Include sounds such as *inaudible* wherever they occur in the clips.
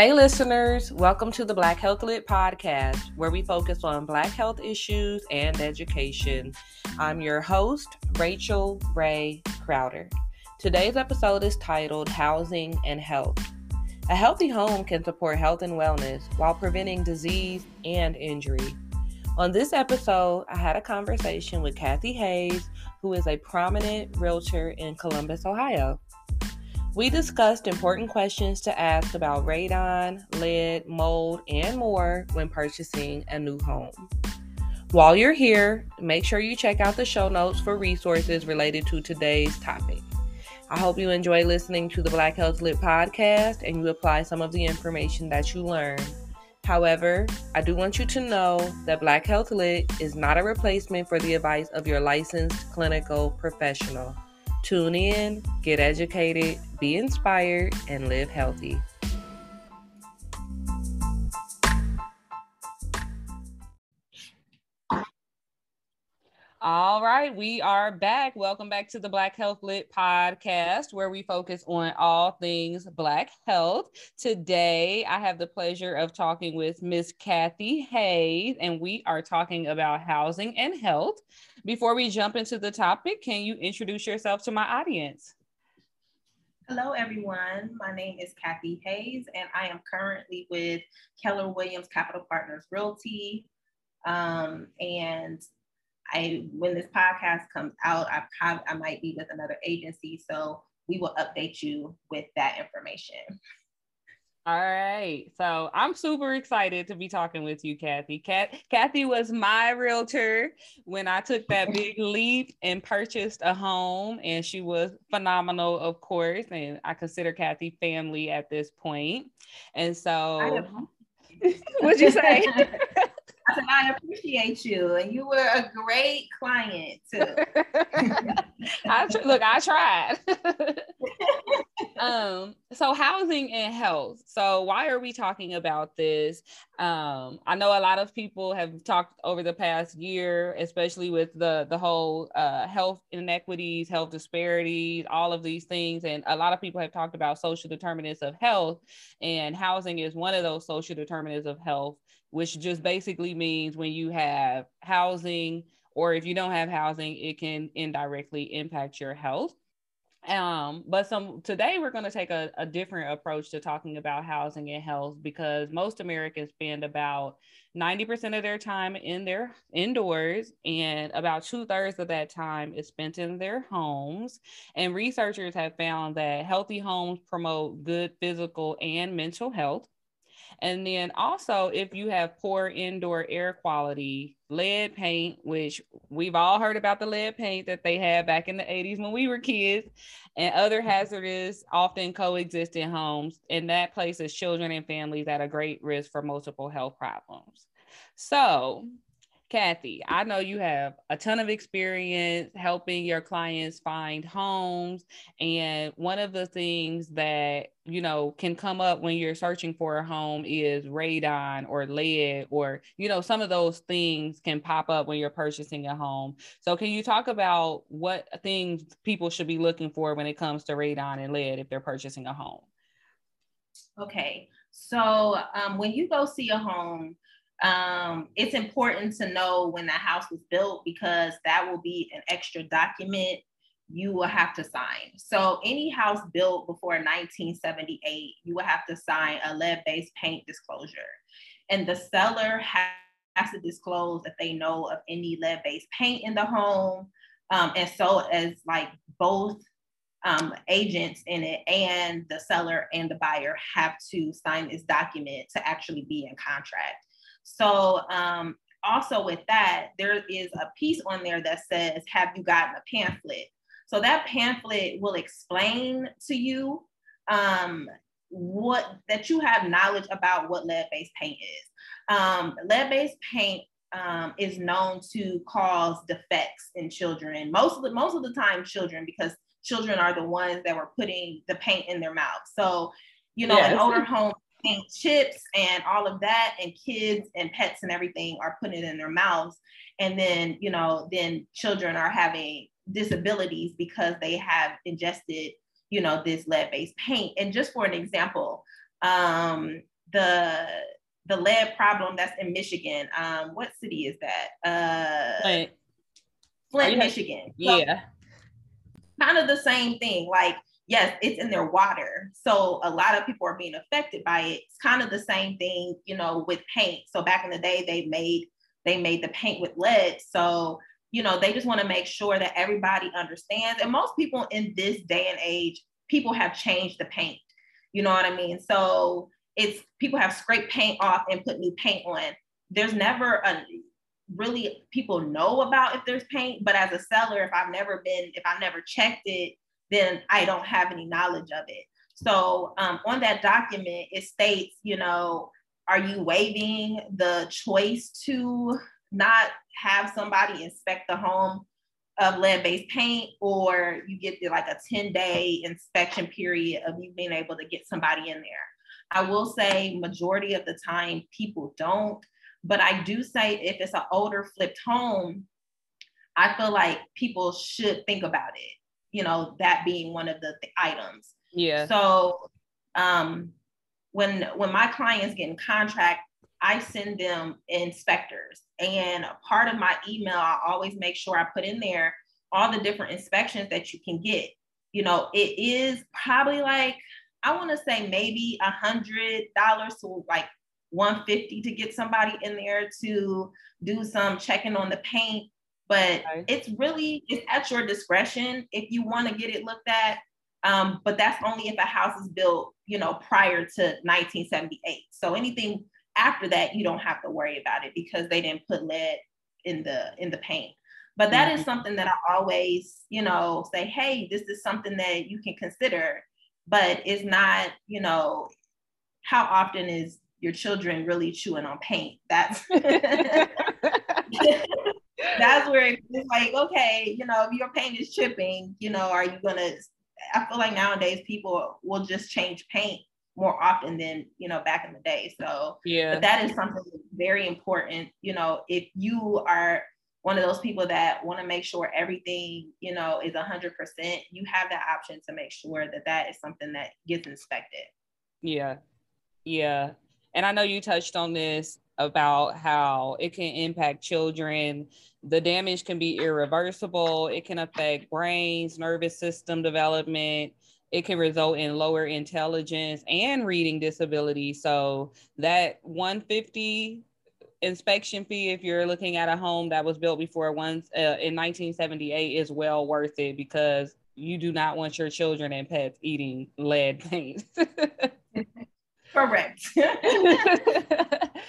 Hey, listeners, welcome to the Black Health Lit podcast, where we focus on Black health issues and education. I'm your host, Rachel Ray Crowder. Today's episode is titled Housing and Health. A healthy home can support health and wellness while preventing disease and injury. On this episode, I had a conversation with Kathy Hayes, who is a prominent realtor in Columbus, Ohio. We discussed important questions to ask about radon, lead, mold, and more when purchasing a new home. While you're here, make sure you check out the show notes for resources related to today's topic. I hope you enjoy listening to the Black Health Lit podcast and you apply some of the information that you learn. However, I do want you to know that Black Health Lit is not a replacement for the advice of your licensed clinical professional. Tune in, get educated, be inspired, and live healthy. All right, we are back. Welcome back to the Black Health Lit podcast, where we focus on all things Black health. Today, I have the pleasure of talking with Miss Kathy Hayes, and we are talking about housing and health. Before we jump into the topic, can you introduce yourself to my audience? Hello, everyone. My name is Kathy Hayes, and I am currently with Keller Williams Capital Partners Realty. Um, and I, when this podcast comes out, I, probably, I might be with another agency, so we will update you with that information. All right. So I'm super excited to be talking with you, Kathy. Kat- Kathy was my realtor when I took that *laughs* big leap and purchased a home, and she was phenomenal, of course. And I consider Kathy family at this point. And so, *laughs* what'd you say? *laughs* Said, I appreciate you. And you were a great client too. *laughs* I look, I tried. *laughs* um, so housing and health. So why are we talking about this? Um, I know a lot of people have talked over the past year, especially with the the whole uh, health inequities, health disparities, all of these things, and a lot of people have talked about social determinants of health, and housing is one of those social determinants of health which just basically means when you have housing or if you don't have housing, it can indirectly impact your health. Um, but some today we're going to take a, a different approach to talking about housing and health because most Americans spend about 90% of their time in their indoors and about two-thirds of that time is spent in their homes and researchers have found that healthy homes promote good physical and mental health and then also, if you have poor indoor air quality, lead paint, which we've all heard about the lead paint that they had back in the 80s when we were kids, and other mm-hmm. hazardous often coexist in homes, and that places children and families at a great risk for multiple health problems. So, Kathy, I know you have a ton of experience helping your clients find homes. And one of the things that, you know, can come up when you're searching for a home is radon or lead, or, you know, some of those things can pop up when you're purchasing a home. So, can you talk about what things people should be looking for when it comes to radon and lead if they're purchasing a home? Okay. So, um, when you go see a home, um, it's important to know when the house was built because that will be an extra document you will have to sign. So any house built before 1978, you will have to sign a lead-based paint disclosure. And the seller has to disclose if they know of any lead-based paint in the home. Um, and so as like both um, agents in it and the seller and the buyer have to sign this document to actually be in contract. So um, also with that, there is a piece on there that says, have you gotten a pamphlet? So that pamphlet will explain to you um, what that you have knowledge about what lead-based paint is. Um, lead-based paint um, is known to cause defects in children. Most of the most of the time, children because children are the ones that were putting the paint in their mouth. So, you know, yes. in older homes, paint chips and all of that and kids and pets and everything are putting it in their mouths and then you know then children are having disabilities because they have ingested you know this lead-based paint and just for an example um, the the lead problem that's in Michigan. Um, what city is that? Uh, Flint, Flint Michigan. Yeah. So, kind of the same thing. Like, yes, it's in their water. So a lot of people are being affected by it. It's kind of the same thing, you know, with paint. So back in the day, they made they made the paint with lead. So you know, they just want to make sure that everybody understands. And most people in this day and age, people have changed the paint. You know what I mean? So it's people have scraped paint off and put new paint on. There's never a really people know about if there's paint, but as a seller, if I've never been, if I've never checked it, then I don't have any knowledge of it. So um, on that document, it states, you know, are you waiving the choice to not have somebody inspect the home of lead-based paint, or you get the, like a 10-day inspection period of you being able to get somebody in there. I will say majority of the time people don't, but I do say if it's an older flipped home, I feel like people should think about it. You know, that being one of the th- items. Yeah. So um when when my clients get in contract, I send them inspectors. And a part of my email, I always make sure I put in there all the different inspections that you can get. You know, it is probably like I want to say maybe a hundred dollars to like 150 to get somebody in there to do some checking on the paint. But okay. it's really it's at your discretion if you want to get it looked at. Um, but that's only if a house is built, you know, prior to 1978. So anything after that, you don't have to worry about it because they didn't put lead in the in the paint. But that mm-hmm. is something that I always, you know, say, hey, this is something that you can consider but it's not, you know, how often is your children really chewing on paint? That's *laughs* *laughs* *laughs* that's where it's like, okay, you know, if your paint is chipping, you know, are you gonna I feel like nowadays people will just change paint more often than you know back in the day. So yeah, but that is something very important. You know, if you are one of those people that want to make sure everything you know is 100% you have that option to make sure that that is something that gets inspected yeah yeah and i know you touched on this about how it can impact children the damage can be irreversible. It can affect brains nervous system development. It can result in lower intelligence and reading disability. So that 150 inspection fee if you're looking at a home that was built before once uh, in 1978 is well worth it because you do not want your children and pets eating lead paint. *laughs* Correct. *laughs*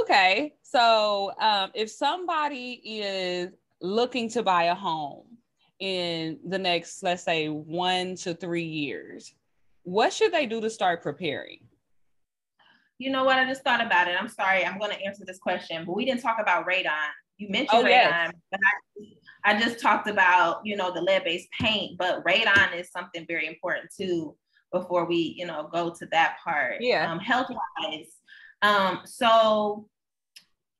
okay. So um, if somebody is looking to buy a home in the next, let's say, one to three years, what should they do to start preparing? You know what? I just thought about it. I'm sorry. I'm going to answer this question, but we didn't talk about radon. You mentioned oh, radon, yes. but I, I just talked about, you know, the lead-based paint, but radon is something very important too before we, you know, go to that part. Yeah. Um, health-wise. Um, so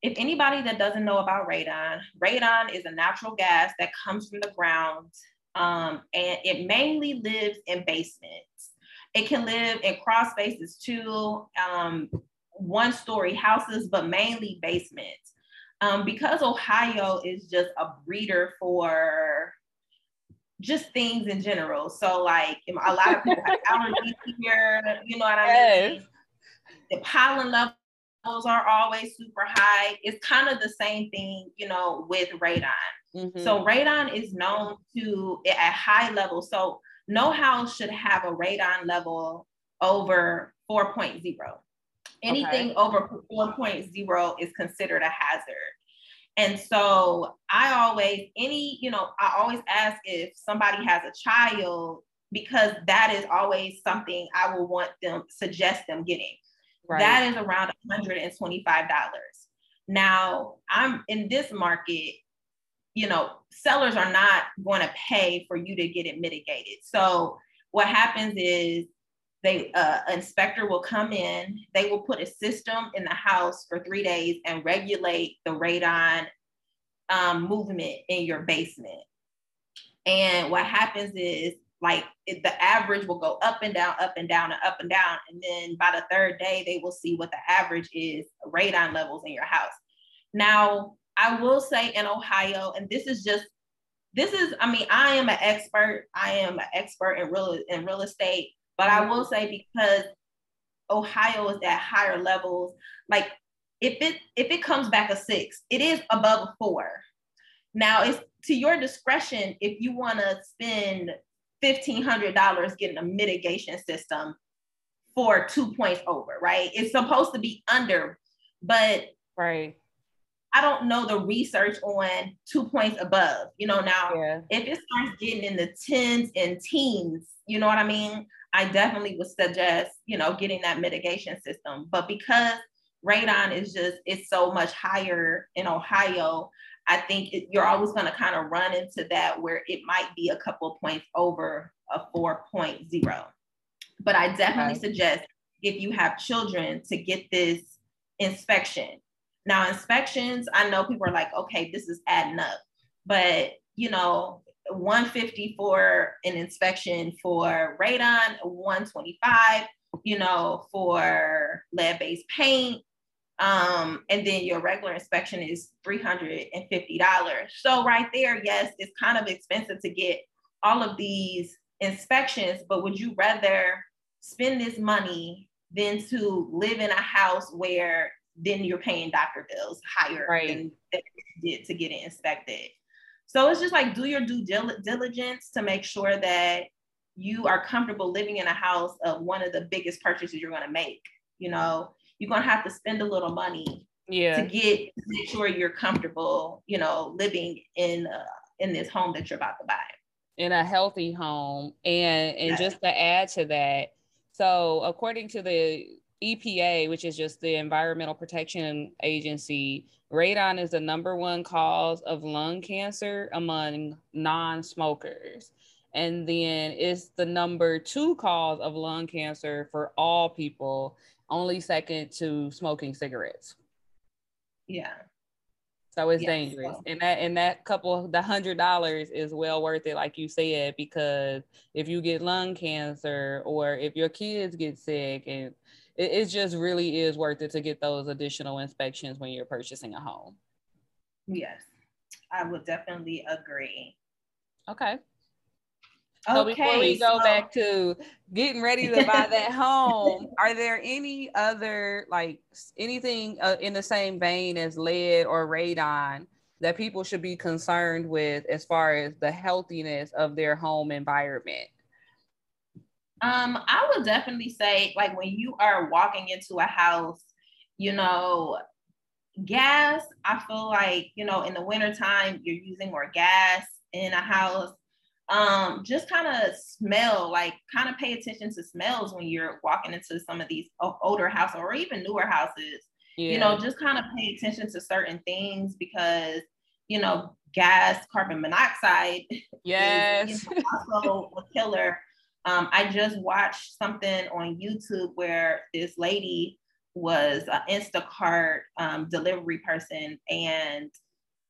if anybody that doesn't know about radon, radon is a natural gas that comes from the ground um, and it mainly lives in basements. It can live in crawl spaces too, um, one story houses, but mainly basements. Um, because Ohio is just a breeder for just things in general. So like a lot of people have *laughs* allergies here, you know what I yes. mean? The pollen levels are always super high. It's kind of the same thing, you know, with radon. Mm-hmm. So radon is known to at high levels. So no house should have a radon level over 4.0. Anything okay. over 4.0 is considered a hazard. And so I always, any, you know, I always ask if somebody has a child because that is always something I will want them, suggest them getting. Right. That is around $125. Now, I'm in this market, you know, sellers are not going to pay for you to get it mitigated. So what happens is they uh, inspector will come in, they will put a system in the house for three days and regulate the radon um, movement in your basement. And what happens is like it, the average will go up and down, up and down, and up and down. And then by the third day, they will see what the average is radon levels in your house. Now, I will say in Ohio, and this is just this is, I mean, I am an expert. I am an expert in real in real estate, but I will mm-hmm. say because Ohio is at higher levels, like if it if it comes back a six, it is above a four. Now it's to your discretion if you want to spend $1,500 getting a mitigation system for two points over, right? It's supposed to be under, but right. I don't know the research on two points above. You know, now yeah. if it starts getting in the tens and teens, you know what I mean? I definitely would suggest, you know, getting that mitigation system. But because radon is just it's so much higher in Ohio, I think it, you're always going to kind of run into that where it might be a couple points over a 4.0. But I definitely suggest if you have children to get this inspection. Now, inspections, I know people are like, okay, this is adding up, but you know, 150 for an inspection for radon, 125, you know, for lead-based paint, um, and then your regular inspection is $350. So right there, yes, it's kind of expensive to get all of these inspections, but would you rather spend this money than to live in a house where then you're paying doctor bills higher right. than, than did to get it inspected? So it's just like do your due diligence to make sure that you are comfortable living in a house of one of the biggest purchases you're going to make. You know, you're going to have to spend a little money yeah. to get to make sure you're comfortable, you know, living in uh, in this home that you're about to buy. In a healthy home, and and yes. just to add to that, so according to the EPA, which is just the Environmental Protection Agency, radon is the number one cause of lung cancer among non-smokers. And then it's the number two cause of lung cancer for all people only second to smoking cigarettes. Yeah. So it's yes. dangerous. And that and that couple the hundred dollars is well worth it, like you said, because if you get lung cancer or if your kids get sick and it, it just really is worth it to get those additional inspections when you're purchasing a home. Yes, I would definitely agree. Okay. So okay, before we go so- back to getting ready to buy *laughs* that home, are there any other like anything uh, in the same vein as lead or radon that people should be concerned with as far as the healthiness of their home environment? Um, I would definitely say like when you are walking into a house, you know, gas, I feel like, you know, in the wintertime, you're using more gas in a house um, just kind of smell, like kind of pay attention to smells when you're walking into some of these older houses or even newer houses. Yeah. You know, just kind of pay attention to certain things because, you know, gas, carbon monoxide yes. *laughs* is you know, also a killer. Um, I just watched something on YouTube where this lady was an Instacart um, delivery person and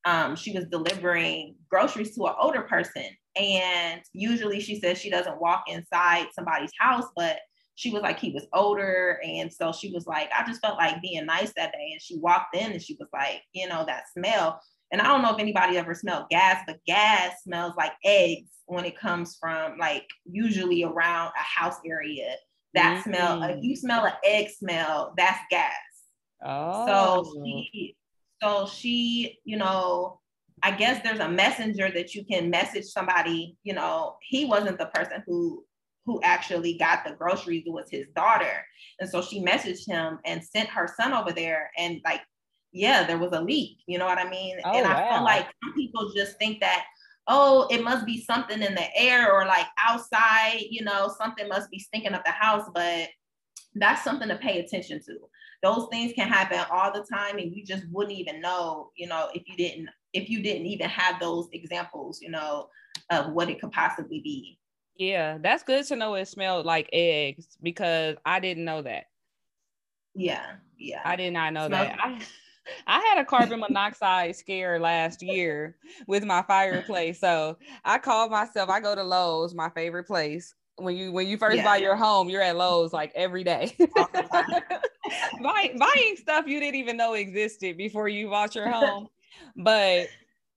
um, she was delivering groceries to an older person and usually she says she doesn't walk inside somebody's house, but she was like, he was older. And so she was like, I just felt like being nice that day. And she walked in and she was like, you know, that smell. And I don't know if anybody ever smelled gas, but gas smells like eggs when it comes from like usually around a house area. That mm-hmm. smell, if you smell an egg smell, that's gas. Oh. So she, so she, you know, I guess there's a messenger that you can message somebody, you know, he wasn't the person who who actually got the groceries, it was his daughter. And so she messaged him and sent her son over there and like yeah, there was a leak, you know what I mean? Oh, and I wow. feel like some people just think that oh, it must be something in the air or like outside, you know, something must be stinking up the house, but that's something to pay attention to. Those things can happen all the time and you just wouldn't even know, you know, if you didn't if you didn't even have those examples, you know, of what it could possibly be. Yeah, that's good to know it smelled like eggs because I didn't know that. Yeah, yeah. I did not know that. I, I had a carbon monoxide scare last year with my fireplace. So I called myself, I go to Lowe's, my favorite place. When you when you first yeah. buy your home, you're at Lowe's like every day. *laughs* buying, buying stuff you didn't even know existed before you bought your home. But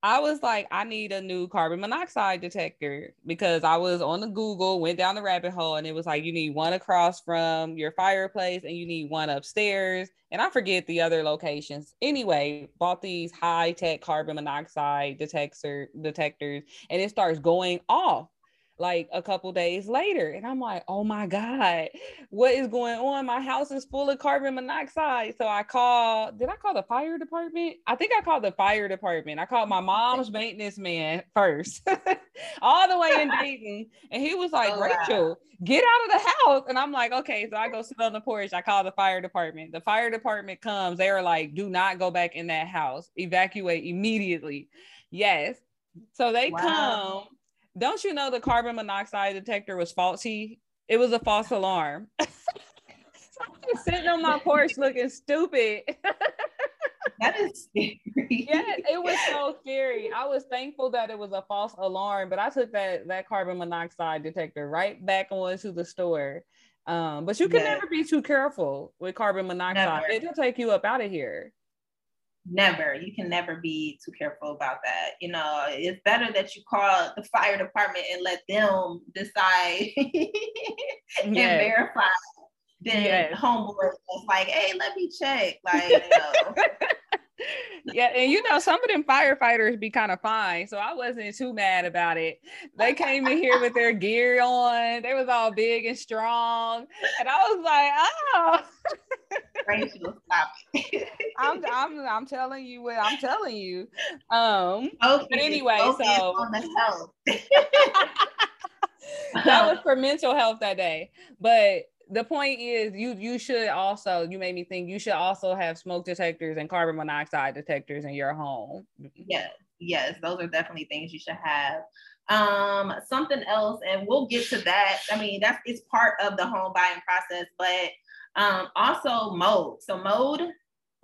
I was like, I need a new carbon monoxide detector because I was on the Google, went down the rabbit hole, and it was like, you need one across from your fireplace and you need one upstairs. And I forget the other locations. Anyway, bought these high tech carbon monoxide detector detectors, and it starts going off like a couple days later. And I'm like, oh my God, what is going on? My house is full of carbon monoxide. So I called, did I call the fire department? I think I called the fire department. I called my mom's maintenance man first, *laughs* all the way in *laughs* Dayton. And he was like, oh, Rachel, wow. get out of the house. And I'm like, okay. So I go sit on the porch. I call the fire department. The fire department comes. They are like, do not go back in that house. Evacuate immediately. Yes. So they wow. come don't you know the carbon monoxide detector was faulty? It was a false alarm. *laughs* so I'm sitting on my porch looking stupid. *laughs* that is scary. yeah, it was so scary. I was thankful that it was a false alarm, but I took that that carbon monoxide detector right back on to the store. Um, but you can never be too careful with carbon monoxide. Never. It'll take you up out of here never you can never be too careful about that you know it's better that you call the fire department and let them decide *laughs* and yes. verify than yes. homeboy was like hey let me check like *laughs* you know. Yeah, and you know, some of them firefighters be kind of fine. So I wasn't too mad about it. They came in here with their *laughs* gear on, they was all big and strong. And I was like, oh Rachel, stop *laughs* I'm, I'm I'm telling you what I'm telling you. Um okay, but anyway, so *laughs* that was for mental health that day. But the point is you you should also you made me think you should also have smoke detectors and carbon monoxide detectors in your home. Yes yes those are definitely things you should have. Um something else and we'll get to that. I mean that's it's part of the home buying process but um also mold so mold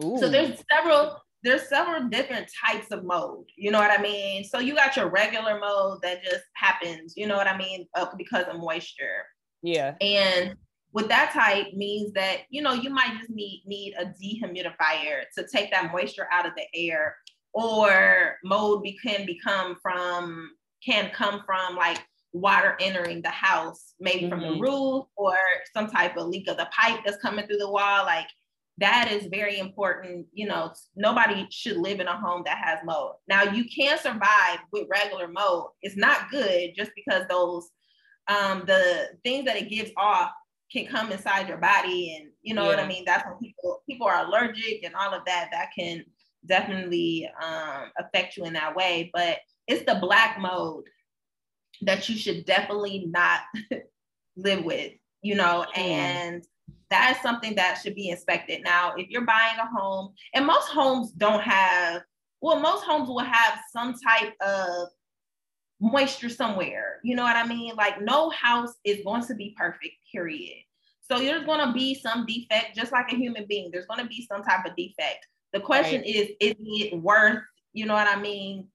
Ooh. so there's several there's several different types of mold you know what i mean? So you got your regular mold that just happens you know what i mean uh, because of moisture. Yeah. And with that type means that you know you might just need need a dehumidifier to take that moisture out of the air or mold be, can become from can come from like water entering the house maybe mm-hmm. from the mm-hmm. roof or some type of leak of the pipe that's coming through the wall like that is very important you know nobody should live in a home that has mold now you can survive with regular mold it's not good just because those um, the things that it gives off can come inside your body and you know yeah. what i mean? That's when people people are allergic and all of that that can definitely um, affect you in that way. But it's the black mold that you should definitely not *laughs* live with you know? And that is something that should be inspected. Now if you're buying a home and most homes don't have well most homes will have some type of moisture somewhere. You know what I mean? Like no house is going to be perfect, period. So there's going to be some defect, just like a human being. There's going to be some type of defect. The question right. is, is it worth, you know what I mean,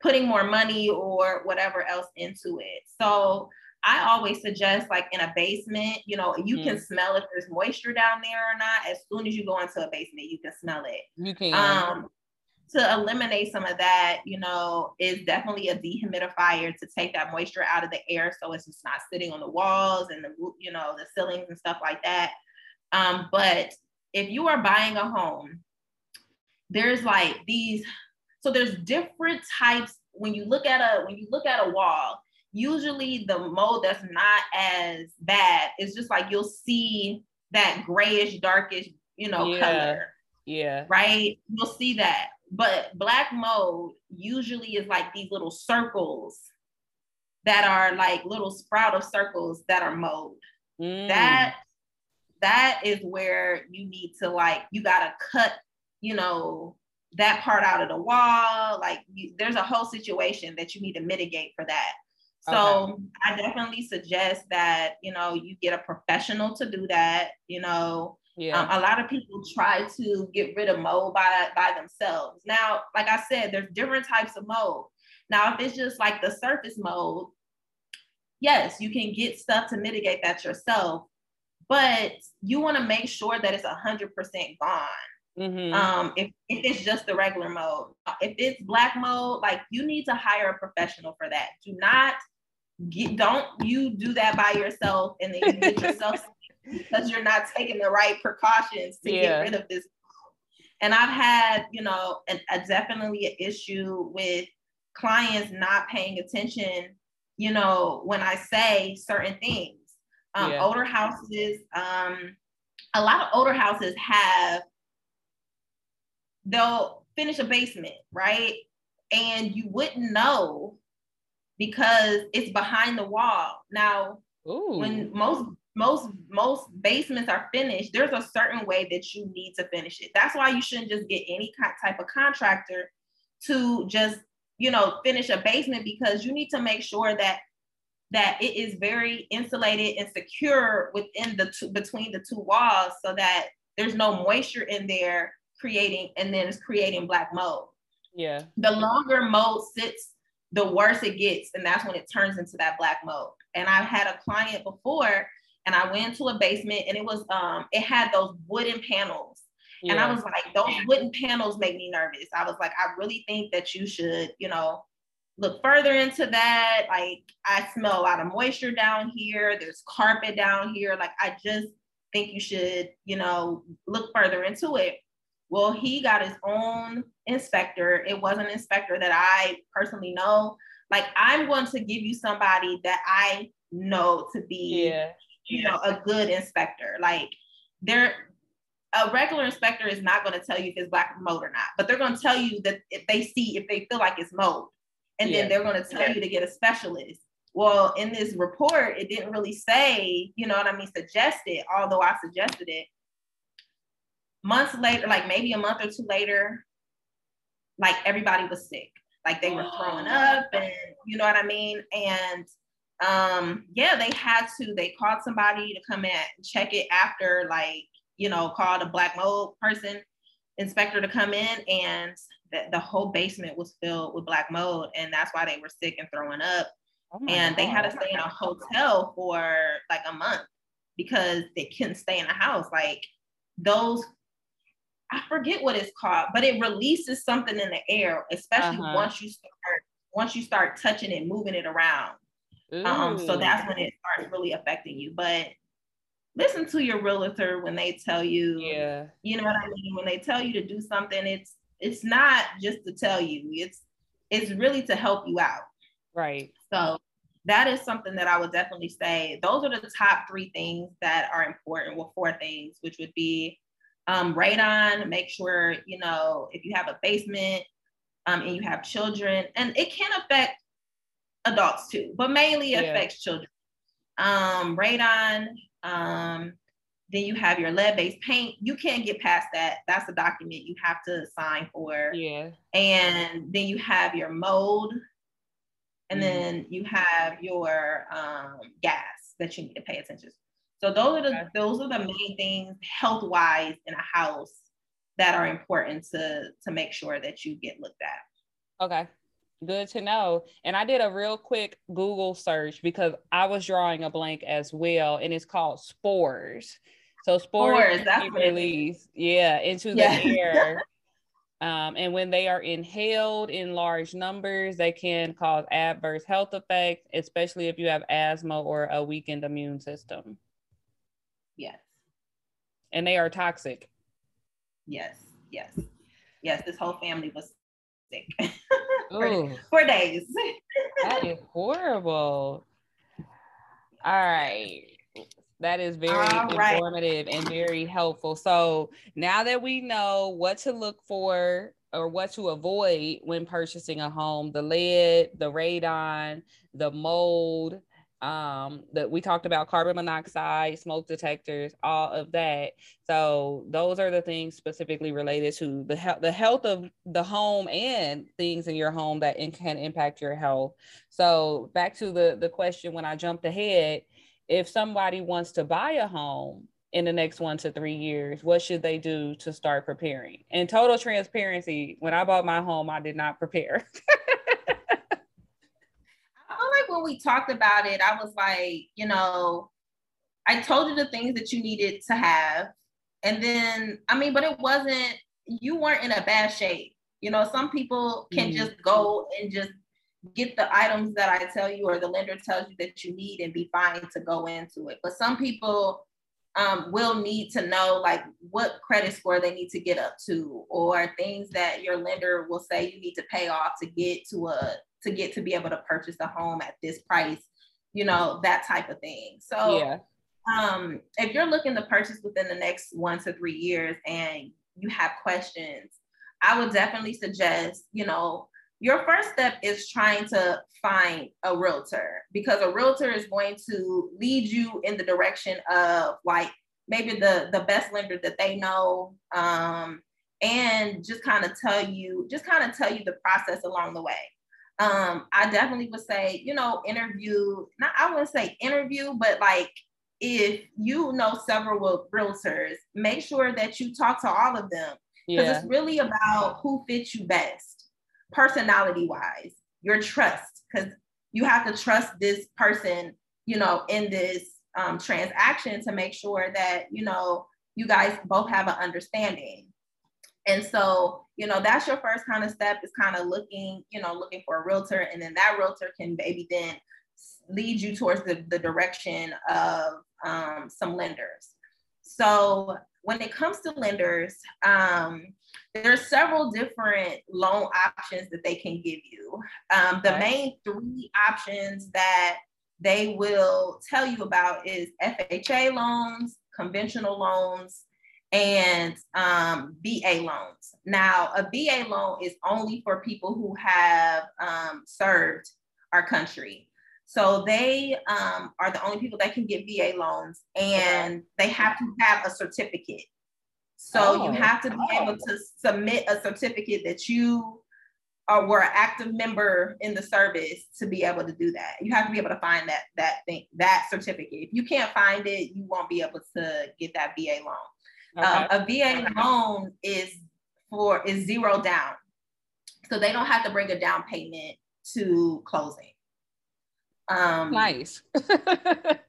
putting more money or whatever else into it? So I always suggest, like in a basement, you know, you mm. can smell if there's moisture down there or not. As soon as you go into a basement, you can smell it. You can. Um, to eliminate some of that, you know, is definitely a dehumidifier to take that moisture out of the air so it's just not sitting on the walls and the you know the ceilings and stuff like that. Um, but if you are buying a home, there's like these, so there's different types when you look at a when you look at a wall, usually the mold that's not as bad is just like you'll see that grayish, darkish, you know, yeah. color. Yeah. Right. You'll see that. But black mold usually is like these little circles that are like little sprout of circles that are mold. Mm. That that is where you need to like you gotta cut, you know, that part out of the wall. Like you, there's a whole situation that you need to mitigate for that. So okay. I definitely suggest that you know you get a professional to do that. You know, Yeah. Um, a lot of people try to get rid of mold by by themselves. Now, like I said, there's different types of mold. Now, if it's just like the surface mold, yes, you can get stuff to mitigate that yourself, but you want to make sure that it's hundred percent gone. Mm-hmm. Um, if, if it's just the regular mold, if it's black mold, like you need to hire a professional for that. Do not get, don't you do that by yourself and then you get *laughs* yourself because you're not taking the right precautions to yeah. get rid of this. And I've had, you know, an, a definitely an issue with clients not paying attention, you know, when I say certain things. Um, yeah. Older houses, um, a lot of older houses have, they'll finish a basement, right? And you wouldn't know because it's behind the wall. Now, Ooh. when most most most basements are finished, there's a certain way that you need to finish it. That's why you shouldn't just get any type of contractor to just you know finish a basement because you need to make sure that that it is very insulated and secure within the two between the two walls so that there's no moisture in there creating and then it's creating black mold. Yeah. The longer mold sits, the worse it gets. And that's when it turns into that black mold. And I've had a client before and I went to a basement and it was um it had those wooden panels. Yeah. And I was like, those wooden panels make me nervous. I was like, I really think that you should, you know, look further into that. Like I smell a lot of moisture down here. There's carpet down here. Like I just think you should, you know, look further into it. Well, he got his own inspector. It was an inspector that I personally know. Like I'm going to give you somebody that I know to be yeah you know, a good inspector. Like they're a regular inspector is not going to tell you if it's black mold or not, but they're going to tell you that if they see if they feel like it's mold, and yeah. then they're going to tell you to get a specialist. Well, in this report, it didn't really say, you know what I mean, suggested, although I suggested it. Months later, like maybe a month or two later, like everybody was sick. Like they were throwing up *gasps* and you know what I mean? And um yeah they had to they called somebody to come in and check it after like you know called a black mold person inspector to come in and the, the whole basement was filled with black mold and that's why they were sick and throwing up oh and God. they had to stay in a hotel for like a month because they couldn't stay in the house like those i forget what it's called but it releases something in the air especially uh-huh. once you start once you start touching it moving it around um, so that's when it starts really affecting you. But listen to your realtor when they tell you, yeah, you know what I mean. When they tell you to do something, it's it's not just to tell you. It's it's really to help you out. Right. So that is something that I would definitely say. Those are the top three things that are important. Well, four things, which would be um, radon. Make sure you know if you have a basement um, and you have children, and it can affect adults too, but mainly yeah. affects children. Um, radon, um, then you have your lead-based paint. You can't get past that. That's a document you have to sign for. Yeah. And then you have your mold, and mm. then you have your um, gas that you need to pay attention. to. So those are the okay. those are the main things health-wise in a house that are important to to make sure that you get looked at. Okay. Good to know. And I did a real quick Google search because I was drawing a blank as well, and it's called spores. So spores, spores released, yeah, into the yeah. air. *laughs* Um, and when they are inhaled in large numbers, they can cause adverse health effects, especially if you have asthma or a weakened immune system. Yes. And they are toxic. Yes, yes, yes. This whole family was sick. *laughs* for, for days. *laughs* that is horrible. All right. That is very All informative and very helpful. So now that we know what to look for or what to avoid when purchasing a home, the lead, the radon, the mold, um that we talked about carbon monoxide smoke detectors all of that so those are the things specifically related to the health the health of the home and things in your home that in, can impact your health so back to the the question when i jumped ahead if somebody wants to buy a home in the next one to three years? What should they do to start preparing? And total transparency, when I bought my home, I did not prepare. *laughs* When we talked about it, I was like, you know, I told you the things that you needed to have. And then, I mean, but it wasn't, you weren't in a bad shape. You know, some people can mm-hmm. just go and just get the items that I tell you or the lender tells you that you need and be fine to go into it. But some people um, will need to know like what credit score they need to get up to or things that your lender will say you need to pay off to get to a to get to be able to purchase a home at this price, you know, that type of thing. So yeah. um, if you're looking to purchase within the next one to three years and you have questions, I would definitely suggest, you know, your first step is trying to find a realtor because a realtor is going to lead you in the direction of like maybe the the best lender that they know um, and just kind of tell you just kind of tell you the process along the way um, i definitely would say you know interview not i wouldn't say interview but like if you know several realtors make sure that you talk to all of them because yeah. it's really about who fits you best personality wise, your trust, because you have to trust this person, you know, in this um, transaction to make sure that, you know, you guys both have an understanding. And so, you know, that's your first kind of step is kind of looking, you know, looking for a realtor. And then that realtor can maybe then lead you towards the, the direction of um, some lenders. So when it comes to lenders, um, there's several different loan options that they can give you. Um, the main three options that they will tell you about is FHA loans, conventional loans, and um, VA loans. Now, a VA loan is only for people who have um, served our country. So they um, are the only people that can get VA loans, and they have to have a certificate. So oh. you have to be able to submit a certificate that you are, were an active member in the service to be able to do that. You have to be able to find that that thing that certificate. If you can't find it, you won't be able to get that VA loan. Okay. Um, a VA loan is for is zero down, so they don't have to bring a down payment to closing. Um, nice. *laughs* it's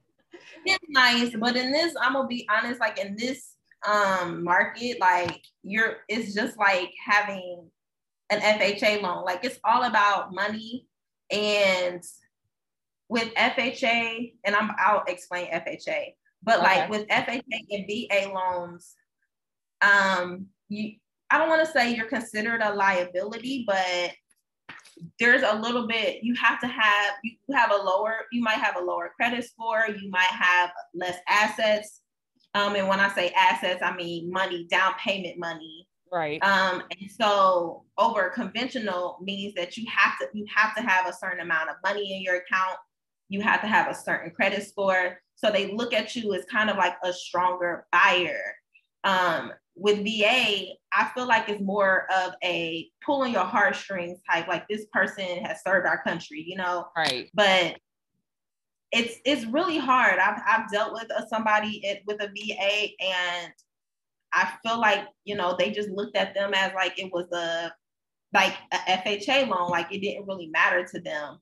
nice, but in this, I'm gonna be honest. Like in this um market, like you're, it's just like having an FHA loan. Like it's all about money, and with FHA, and I'm I'll explain FHA. But okay. like with FHA and VA loans, um, you I don't want to say you're considered a liability, but there's a little bit you have to have you have a lower you might have a lower credit score you might have less assets. Um, and when i say assets i mean money down payment money. Right. Um, and so over conventional means that you have to you have to have a certain amount of money in your account. You have to have a certain credit score. So they look at you as kind of like a stronger buyer. Um, with VA, I feel like it's more of a pulling your heartstrings type. Like this person has served our country, you know. Right. But it's it's really hard. I've I've dealt with a, somebody it, with a VA, and I feel like you know they just looked at them as like it was a like a FHA loan, like it didn't really matter to them.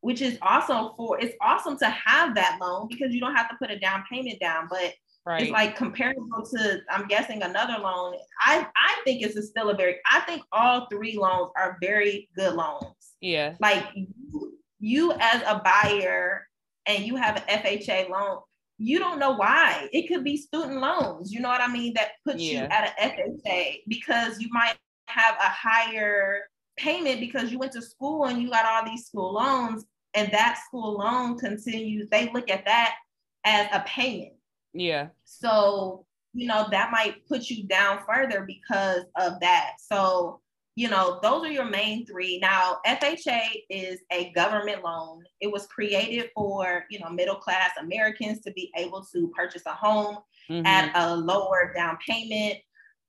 Which is also for it's awesome to have that loan because you don't have to put a down payment down, but Right. It's like comparable to, I'm guessing, another loan. I, I think it's a still a very, I think all three loans are very good loans. Yeah. Like you, you as a buyer and you have an FHA loan, you don't know why. It could be student loans, you know what I mean? That puts yeah. you at an FHA because you might have a higher payment because you went to school and you got all these school loans and that school loan continues, they look at that as a payment. Yeah. So, you know, that might put you down further because of that. So, you know, those are your main three. Now, FHA is a government loan. It was created for, you know, middle class Americans to be able to purchase a home mm-hmm. at a lower down payment.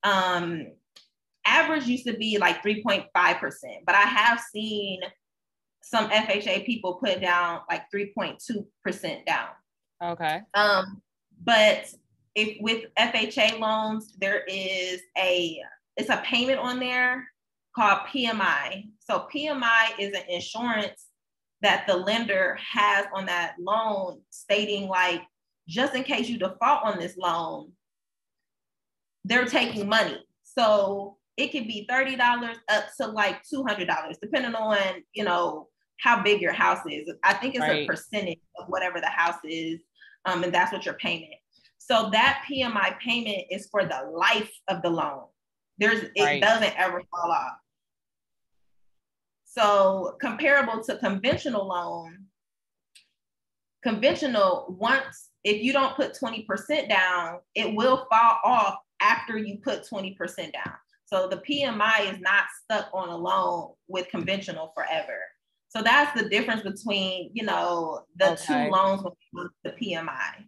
Um, average used to be like 3.5%, but I have seen some FHA people put down like 3.2% down. Okay. Um, but if with FHA loans, there is a it's a payment on there called PMI. So PMI is an insurance that the lender has on that loan stating like just in case you default on this loan, they're taking money. So it could be $30 up to like $200, depending on, you know, how big your house is. I think it's right. a percentage of whatever the house is. Um, and that's what your payment. So that PMI payment is for the life of the loan. There's it right. doesn't ever fall off. So comparable to conventional loan, conventional once if you don't put 20% down, it will fall off after you put 20% down. So the PMI is not stuck on a loan with conventional forever. So that's the difference between, you know, the okay. two loans with the PMI.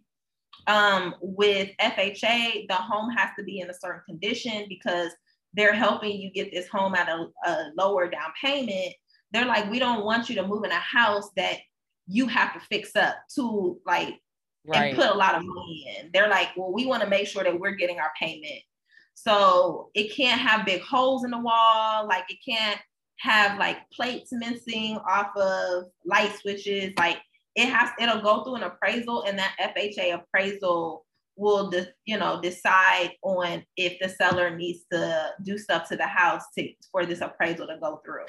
Um, with FHA, the home has to be in a certain condition because they're helping you get this home at a, a lower down payment. They're like, we don't want you to move in a house that you have to fix up to like right. and put a lot of money in. They're like, well, we want to make sure that we're getting our payment. So it can't have big holes in the wall. Like it can't have like plates missing off of light switches. Like it has, it'll go through an appraisal and that FHA appraisal will just, you know, decide on if the seller needs to do stuff to the house to, for this appraisal to go through.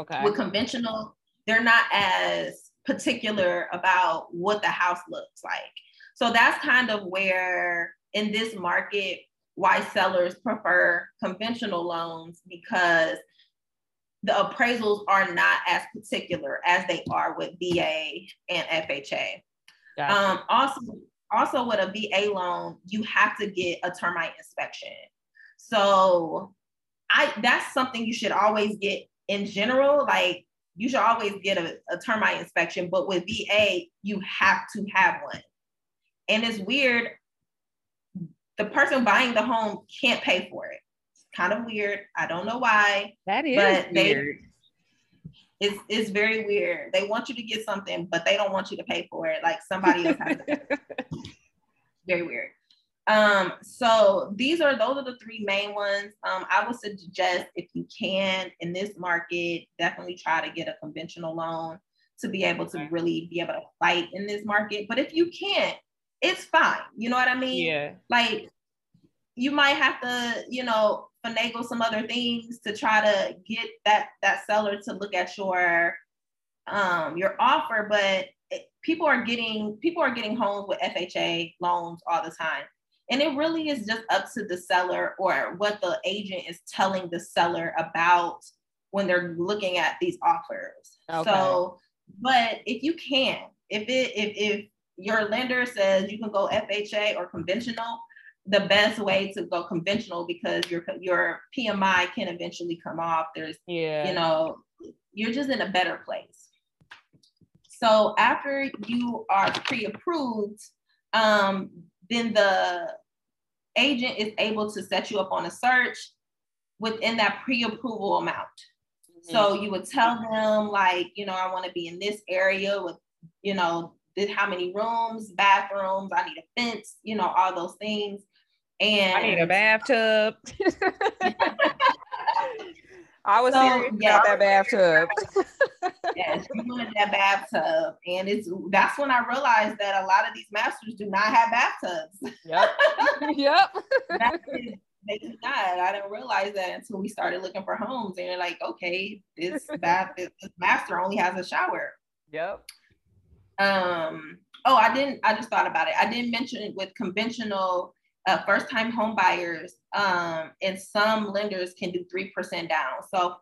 Okay. With conventional, they're not as particular about what the house looks like. So that's kind of where in this market, why sellers prefer conventional loans because the appraisals are not as particular as they are with VA and FHA. Gotcha. Um, also, also with a VA loan, you have to get a termite inspection. So I that's something you should always get in general. Like you should always get a, a termite inspection, but with VA, you have to have one. And it's weird. The person buying the home can't pay for it. Kind of weird. I don't know why. That is but weird. They, it's, it's very weird. They want you to get something, but they don't want you to pay for it. Like somebody else has to. *laughs* very weird. Um, so these are those are the three main ones. Um, I would suggest if you can in this market, definitely try to get a conventional loan to be able to really be able to fight in this market. But if you can't, it's fine. You know what I mean? Yeah. Like you might have to, you know, finagle some other things to try to get that that seller to look at your um your offer, but it, people are getting people are getting homes with FHA loans all the time. And it really is just up to the seller or what the agent is telling the seller about when they're looking at these offers. Okay. So, but if you can, if it if if your lender says you can go FHA or conventional, the best way to go conventional because your your PMI can eventually come off. There's yeah, you know, you're just in a better place. So after you are pre-approved, um, then the agent is able to set you up on a search within that pre-approval amount. Mm-hmm. So you would tell them like, you know, I want to be in this area with, you know, this, how many rooms, bathrooms, I need a fence, you know, all those things. And I need a bathtub. *laughs* I was so, serious yeah, about that bathtub. *laughs* yes, you wanted that bathtub, and it's that's when I realized that a lot of these masters do not have bathtubs. Yep. *laughs* yep. they do not. I didn't realize that until we started looking for homes, and you're like, okay, this bath, this master only has a shower. Yep. Um. Oh, I didn't. I just thought about it. I didn't mention it with conventional uh, first time home buyers um, and some lenders can do 3% down. So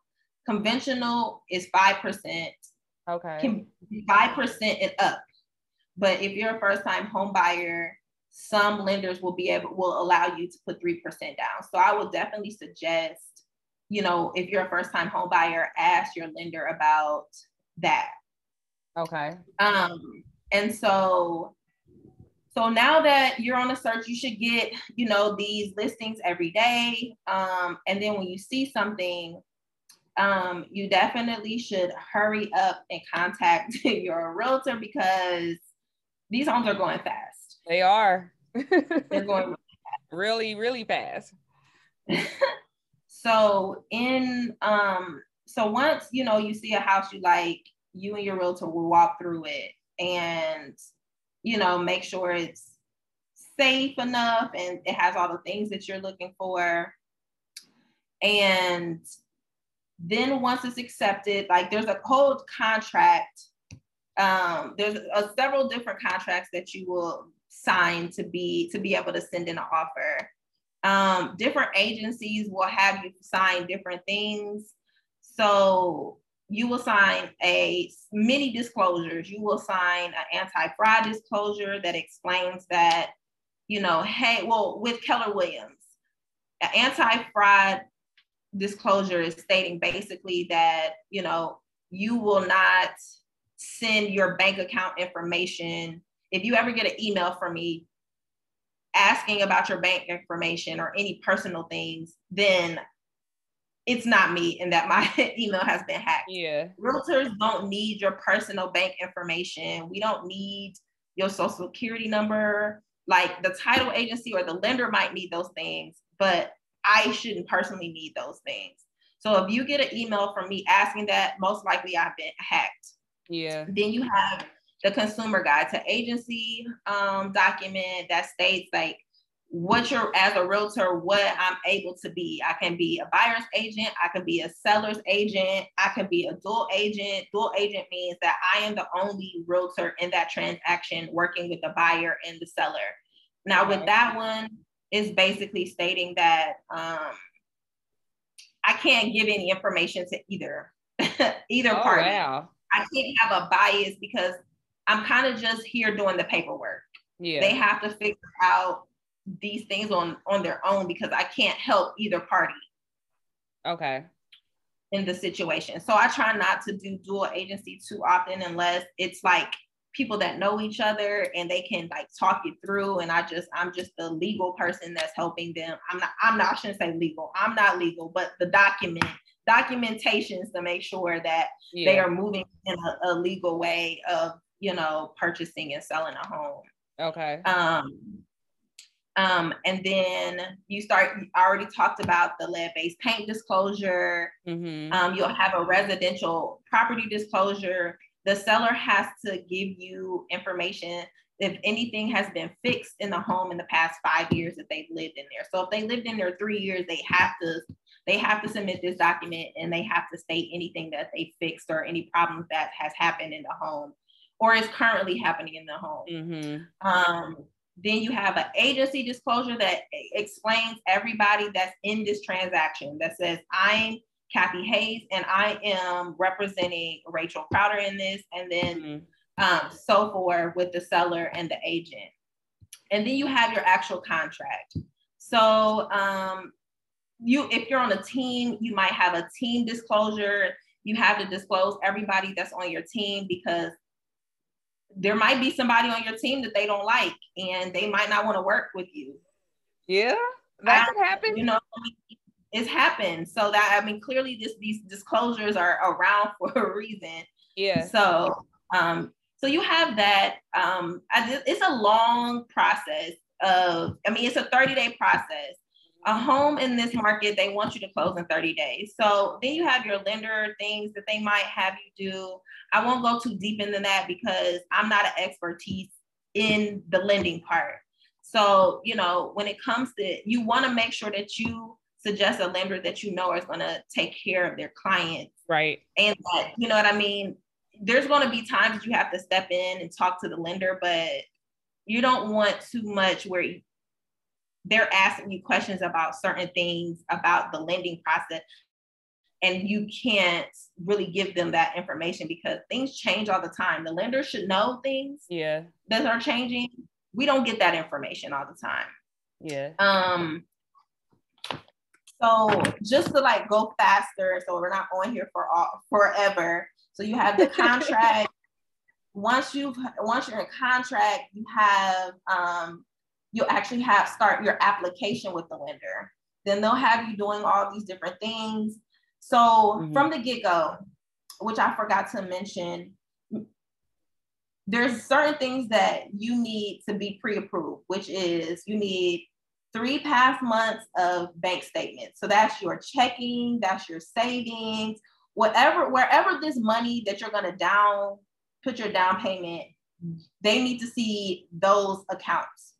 conventional is 5%. Okay. Can 5% and up. But if you're a first time home buyer, some lenders will be able will allow you to put 3% down. So I would definitely suggest, you know, if you're a first time home buyer, ask your lender about that. Okay. Um, and so so now that you're on a search, you should get, you know, these listings every day. Um, and then when you see something, um, you definitely should hurry up and contact *laughs* your realtor because these homes are going fast. They are. They're going *laughs* really, really fast. *laughs* so in um, so once you know you see a house you like, you and your realtor will walk through it and you know make sure it's safe enough and it has all the things that you're looking for. And then once it's accepted, like there's a whole contract. Um, there's a, several different contracts that you will sign to be to be able to send in an offer. Um, different agencies will have you sign different things. So you will sign a many disclosures. You will sign an anti-fraud disclosure that explains that you know, hey, well, with Keller Williams, an anti-fraud disclosure is stating basically that, you know, you will not send your bank account information. If you ever get an email from me asking about your bank information or any personal things, then it's not me and that my *laughs* email has been hacked. Yeah. Realtors don't need your personal bank information. We don't need your social security number like the title agency or the lender might need those things, but I shouldn't personally need those things. So if you get an email from me asking that, most likely I've been hacked. Yeah. Then you have the consumer guide to agency um, document that states like what you're as a realtor, what I'm able to be. I can be a buyer's agent, I can be a seller's agent, I can be a dual agent. Dual agent means that I am the only realtor in that transaction working with the buyer and the seller. Now, with that one, is basically stating that um, I can't give any information to either *laughs* either oh, party. Wow. I can't have a bias because I'm kind of just here doing the paperwork. Yeah. They have to figure out these things on on their own because I can't help either party. Okay. In the situation. So I try not to do dual agency too often unless it's like people that know each other and they can like talk it through and I just I'm just the legal person that's helping them. I'm not I'm not I shouldn't say legal. I'm not legal, but the document documentations to make sure that yeah. they are moving in a, a legal way of, you know, purchasing and selling a home. Okay. Um um, and then you start, I already talked about the lead based paint disclosure. Mm-hmm. Um, you'll have a residential property disclosure. The seller has to give you information if anything has been fixed in the home in the past five years that they've lived in there. So if they lived in there three years, they have to they have to submit this document and they have to state anything that they fixed or any problems that has happened in the home or is currently happening in the home. Mm-hmm. Um, then you have an agency disclosure that explains everybody that's in this transaction that says, I'm Kathy Hayes and I am representing Rachel Crowder in this, and then mm-hmm. um, so forth with the seller and the agent. And then you have your actual contract. So um, you, if you're on a team, you might have a team disclosure. You have to disclose everybody that's on your team because there might be somebody on your team that they don't like and they might not want to work with you. Yeah, that could happen. You know, it's happened. So that I mean, clearly this these disclosures are around *laughs* for a reason. Yeah. So um, so you have that. Um, I, it's a long process of. I mean, it's a 30 day process a home in this market, they want you to close in 30 days. So then you have your lender things that they might have you do. I won't go too deep into that because I'm not an expertise in the lending part. So, you know, when it comes to you want to make sure that you suggest a lender that you know is going to take care of their clients. Right. And that, you know what I mean? There's going to be times you have to step in and talk to the lender, but you don't want too much where they're asking you questions about certain things about the lending process and you can't really give them that information because things change all the time. The lender should know things yeah. that are changing. We don't get that information all the time. Yeah. Um so just to like go faster so we're not on here for all forever. So you have the *laughs* contract. Once you've once you're in contract you have um you'll actually have start your application with the lender. Then they'll have you doing all these different things. So mm-hmm. from the get go, which I forgot to mention, there's certain things that you need to be pre-approved, which is you need three past months of bank statements. So that's your checking, that's your savings, whatever, wherever this money that you're gonna down, put your down payment, they need to see those accounts.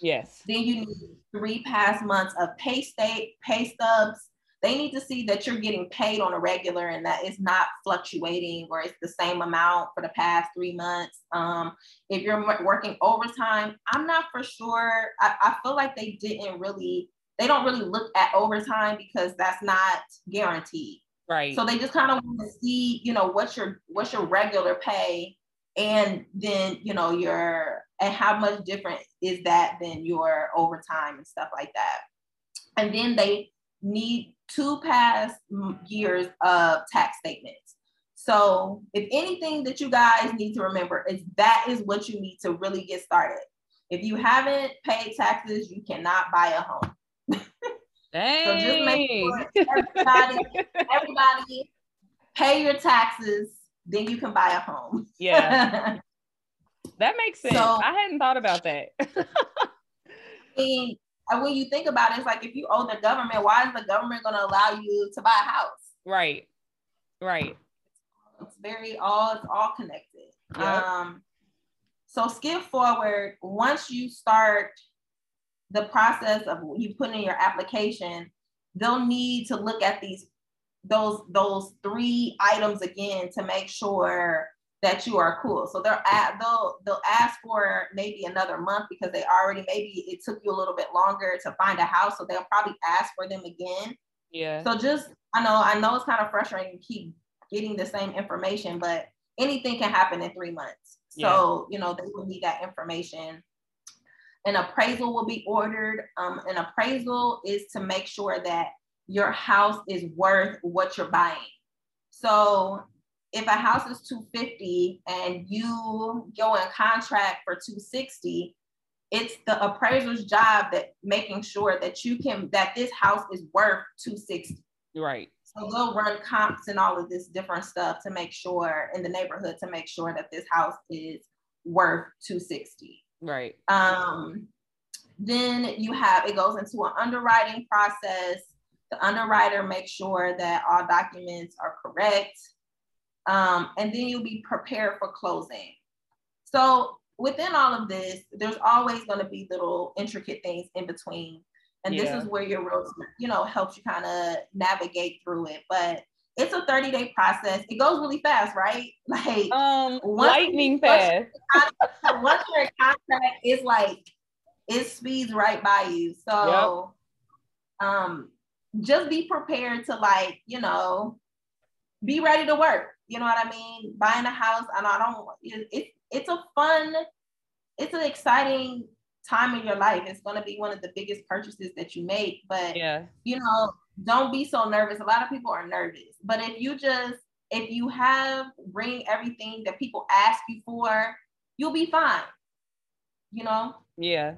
Yes. Then you need three past months of pay state, pay stubs, they need to see that you're getting paid on a regular and that it's not fluctuating or it's the same amount for the past three months. Um, if you're working overtime, I'm not for sure. I, I feel like they didn't really, they don't really look at overtime because that's not guaranteed. Right. So they just kind of want to see, you know, what's your what's your regular pay and then you know your and how much different is that than your overtime and stuff like that and then they need two past years of tax statements. So, if anything that you guys need to remember is that is what you need to really get started. If you haven't paid taxes, you cannot buy a home. Dang. *laughs* so just make sure everybody, *laughs* everybody pay your taxes, then you can buy a home. Yeah. *laughs* that makes sense. So, I hadn't thought about that. *laughs* I mean, and when you think about it, it's like if you owe the government, why is the government going to allow you to buy a house? Right. Right. It's very all it's all connected. Yep. Um so skip forward once you start the process of you put in your application, they'll need to look at these those those three items again to make sure that you are cool. So they're at, they'll they'll ask for maybe another month because they already maybe it took you a little bit longer to find a house, so they'll probably ask for them again. Yeah. So just I know I know it's kind of frustrating to keep getting the same information, but anything can happen in three months. So yeah. you know they will need that information. An appraisal will be ordered. Um, an appraisal is to make sure that your house is worth what you're buying. So if a house is 250 and you go in contract for 260 it's the appraiser's job that making sure that you can that this house is worth 260 right. So they'll run comps and all of this different stuff to make sure in the neighborhood to make sure that this house is worth 260 right. Um then you have it goes into an underwriting process. The underwriter makes sure that all documents are correct um, and then you'll be prepared for closing. So within all of this, there's always going to be little intricate things in between. And yeah. this is where your road, you know, helps you kind of navigate through it. But it's a 30 day process. It goes really fast, right? *laughs* Like um lightning fast. Once you're in contract, it's like it speeds right by you. So yep. um just be prepared to like, you know, be ready to work. You know what I mean? Buying a house, and I don't. It, it, it's a fun, it's an exciting time in your life. It's going to be one of the biggest purchases that you make. But yeah, you know, don't be so nervous. A lot of people are nervous, but if you just if you have bring everything that people ask you for, you'll be fine. You know? Yeah.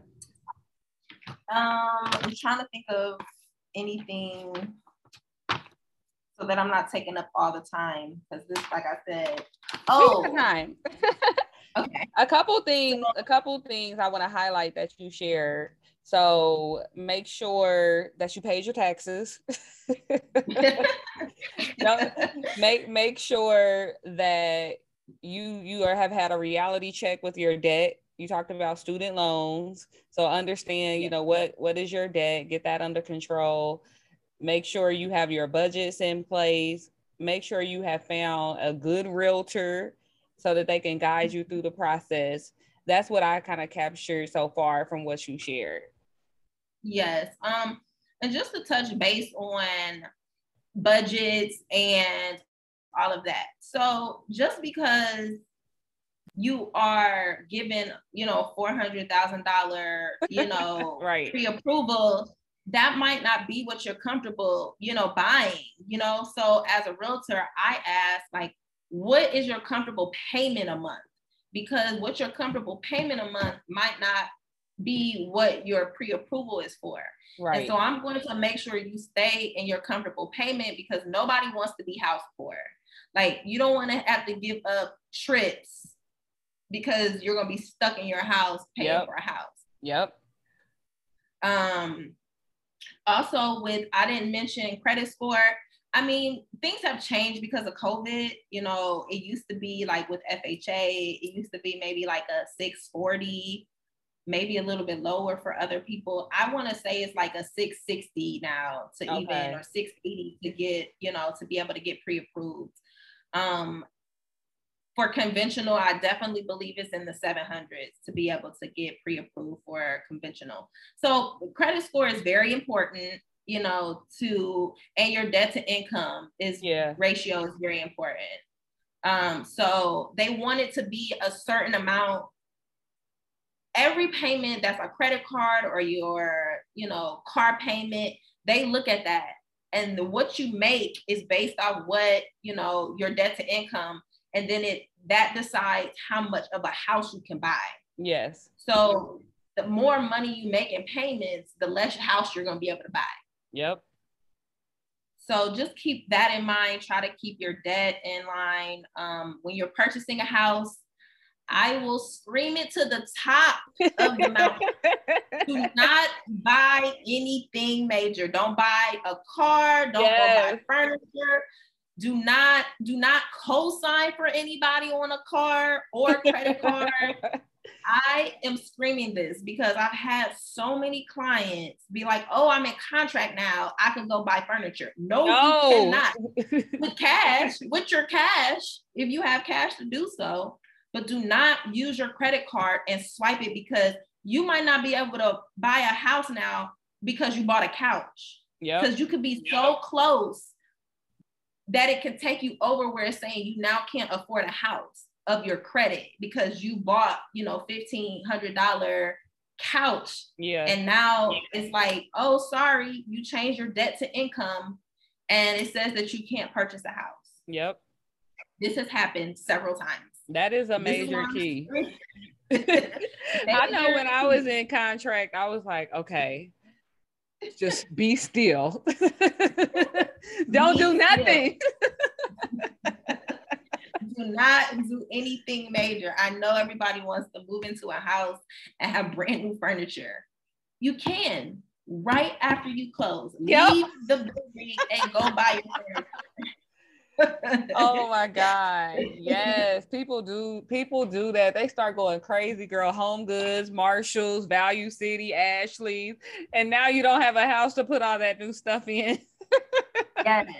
Um, I'm trying to think of anything so that I'm not taking up all the time because this, like I said, oh, time. *laughs* *laughs* okay. A couple things, a couple things I want to highlight that you shared. So make sure that you paid your taxes. *laughs* make make sure that you you are, have had a reality check with your debt. You talked about student loans, so understand you know what what is your debt. Get that under control make sure you have your budgets in place. Make sure you have found a good realtor so that they can guide you through the process. That's what i kind of captured so far from what you shared. Yes um and just to touch base on budgets and all of that. So just because you are given you know $400000 you *laughs* know right. pre-approval that might not be what you're comfortable, you know, buying, you know. So as a realtor, I ask like, what is your comfortable payment a month? Because what your comfortable payment a month might not be what your pre-approval is for. Right. And so I'm going to make sure you stay in your comfortable payment because nobody wants to be house poor. Like you don't want to have to give up trips because you're gonna be stuck in your house paying yep. for a house. Yep. Um also with I didn't mention credit score. I mean, things have changed because of COVID. You know, it used to be like with FHA, it used to be maybe like a 640, maybe a little bit lower for other people. I want to say it's like a 660 now to okay. even or 680 to get, you know, to be able to get pre-approved. Um, for conventional, I definitely believe it's in the 700s to be able to get pre-approved for conventional. So credit score is very important, you know, to and your debt to income is yeah. ratio is very important. Um, so they want it to be a certain amount. Every payment that's a credit card or your, you know, car payment, they look at that. And the, what you make is based off what, you know, your debt to income and then it that decides how much of a house you can buy. Yes. So the more money you make in payments, the less house you're going to be able to buy. Yep. So just keep that in mind. Try to keep your debt in line. Um, when you're purchasing a house, I will scream it to the top of the mountain. *laughs* Do not buy anything major. Don't buy a car. Don't yes. go buy furniture do not do not co-sign for anybody on a car or credit card. *laughs* I am screaming this because i've had so many clients be like oh i'm in contract now. I can go buy furniture. No, no. you cannot. *laughs* With cash with your cash if you have cash to do so but do not use your credit card and swipe it because you might not be able to buy a house now because you bought a couch. Yeah because you could be so close that it can take you over where it's saying you now can't afford a house of your credit because you bought, you know, fifteen hundred dollar couch. Yeah. And now it's like, oh, sorry, you changed your debt to income, and it says that you can't purchase a house. Yep. This has happened several times. That is a major is key. *laughs* *laughs* I know when I was in contract, I was like, okay, just be still. *laughs* Don't do nothing. do not do anything major. I know everybody wants to move into a house and have brand new furniture. You can right after you close. Yep. Leave the building and go buy your furniture oh my *laughs* god. Yes people do people do that. They start going crazy girl. Home goods marshalls value city ashley and now you don't have a house to put all that new stuff in. Yes. *laughs*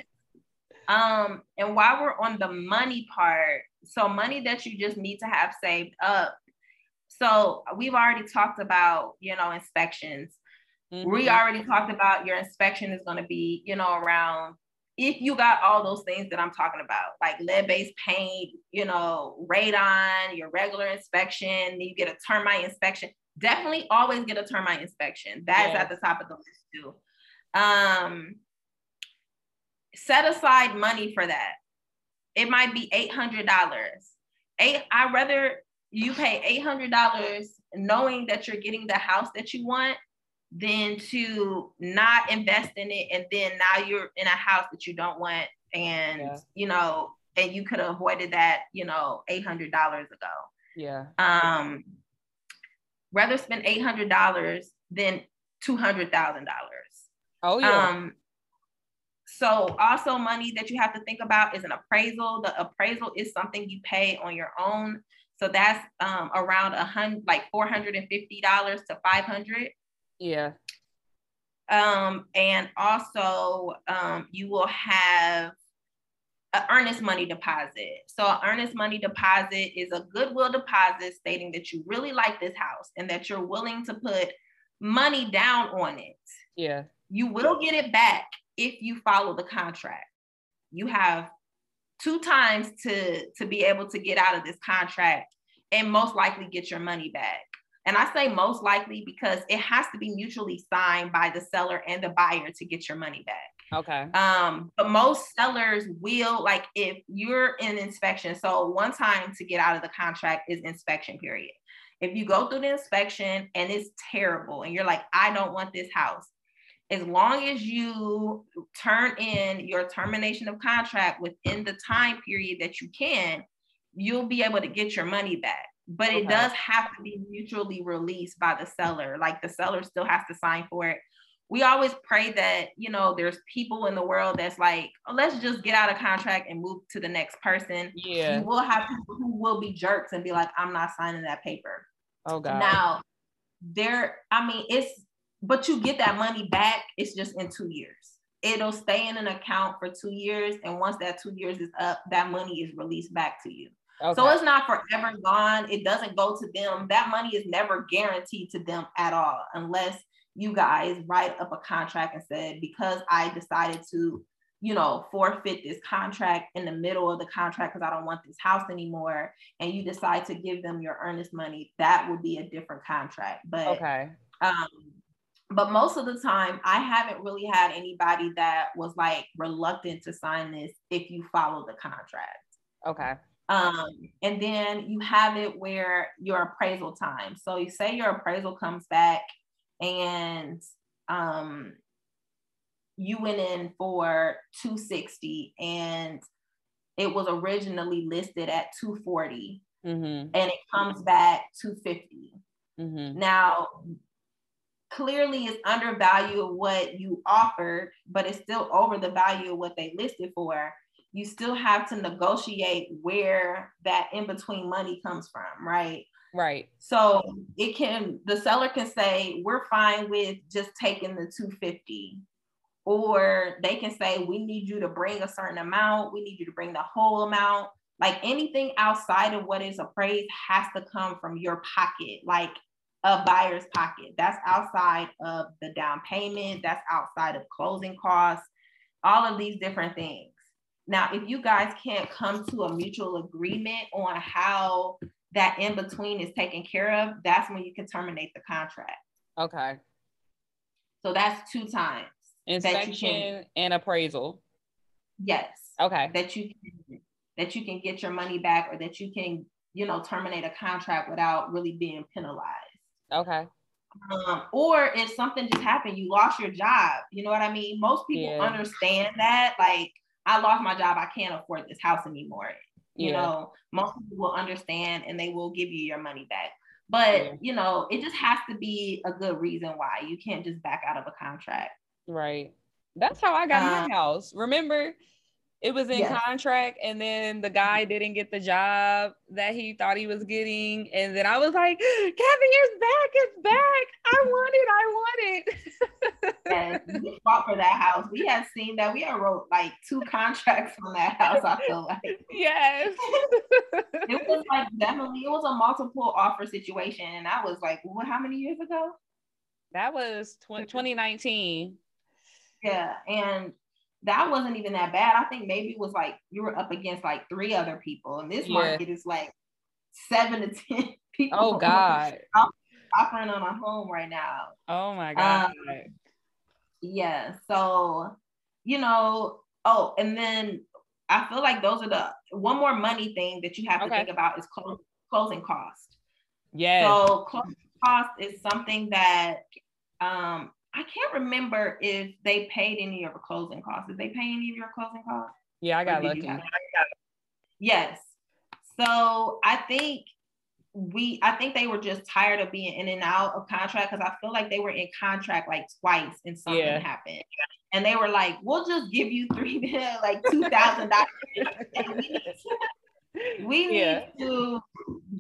Um and while we're on the money part so money that you just need to have saved up. So we've already talked about you know inspections. Mm-hmm. we already talked about your inspection is going to be you know around if you got all those things that I'm talking about, like lead-based paint, you know, radon, your regular inspection, you get a termite inspection. Definitely always get a termite inspection. That's at the top of the list too. Um, set aside money for that. It might be eight hundred dollars. Eight. I rather you pay eight hundred dollars knowing that you're getting the house that you want than to not invest in it and then now you're in a house that you don't want and yeah. you know and you could have avoided that you know $800 ago. Yeah. Um rather spend $800 than $200,000 oh yeah. Um so also money that you have to think about is an appraisal. The appraisal is something you pay on your own. So that's um, around a hundred like $450 to 500 yeah. Um, and also um, you will have an earnest money deposit. So an earnest money deposit is a goodwill deposit stating that you really like this house and that you're willing to put money down on it. Yeah. You will get it back if you follow the contract. You have two times to to be able to get out of this contract and most likely get your money back. And I say most likely because it has to be mutually signed by the seller and the buyer to get your money back. Okay. Um, but most sellers will like if you're in inspection. So one time to get out of the contract is inspection period. If you go through the inspection and it's terrible and you're like, I don't want this house, as long as you turn in your termination of contract within the time period that you can, you'll be able to get your money back but it does have to be mutually released by the seller. Like the seller still has to sign for it. We always pray that, you know, there's people in the world that's like, oh, let's just get out of contract and move to the next person. Yeah. You will have people who will be jerks and be like, I'm not signing that paper. Oh God. Now, there, I mean, it's but you get that money back, it's just in two years. It'll stay in an account for two years. And once that two years is up, that money is released back to you. Okay. So it's not forever gone. It doesn't go to them. That money is never guaranteed to them at all, unless you guys write up a contract and said, because I decided to, you know, forfeit this contract in the middle of the contract because I don't want this house anymore, and you decide to give them your earnest money, that would be a different contract. But okay. Um, but most of the time i haven't really had anybody that was like reluctant to sign this if you follow the contract okay um and then you have it where your appraisal time so you say your appraisal comes back and um you went in for 260 and it was originally listed at 240 mm-hmm. and it comes back 250 mm-hmm. now clearly is undervalue of what you offered, but it's still over the value of what they listed for, you still have to negotiate where that in between money comes from, right? Right. So it can, the seller can say, we're fine with just taking the 250. Or they can say, we need you to bring a certain amount. We need you to bring the whole amount. Like anything outside of what is appraised has to come from your pocket. Like a buyer's pocket. That's outside of the down payment, that's outside of closing costs, all of these different things. Now, if you guys can't come to a mutual agreement on how that in between is taken care of, that's when you can terminate the contract. Okay. So that's two times. Inspection can, and appraisal. Yes. Okay. That you can, that you can get your money back or that you can, you know, terminate a contract without really being penalized. Okay. Um, or if something just happened, you lost your job. You know what I mean? Most people yeah. understand that. Like, I lost my job. I can't afford this house anymore. You yeah. know, most people will understand and they will give you your money back. But, yeah. you know, it just has to be a good reason why. You can't just back out of a contract. Right. That's how I got um, my house. Remember, it was in yes. contract and then the guy didn't get the job that he thought he was getting and then i was like *gasps* kevin it's back it's back. I want it i want it. *laughs* Yes, we fought for that house. We had seen that. We had wrote like two *laughs* contracts on that house i feel like. Yes. *laughs* It was like definitely it was a multiple offer situation and i was like well how many years ago? That was 20, 2019 yeah and that wasn't even that bad. I think maybe it was like you were up against like three other people, and this yeah. market is like seven to *laughs* ten people. Oh God, I'm offering on a home right now. Oh my God. Um, yeah. So you know. Oh, and then I feel like those are the one more money thing that you have to think about is close, closing cost. Yeah. So closing cost is something that um I can't remember if they paid any of your closing costs. Did they pay any of your closing costs? Yeah, I got lucky. Yes. So I think we I think they were just tired of being in and out of contract because I feel like they were in contract like twice and something yeah. happened. And they were like, we'll just give you three *laughs* like two thousand dollars. *laughs* we need yeah. to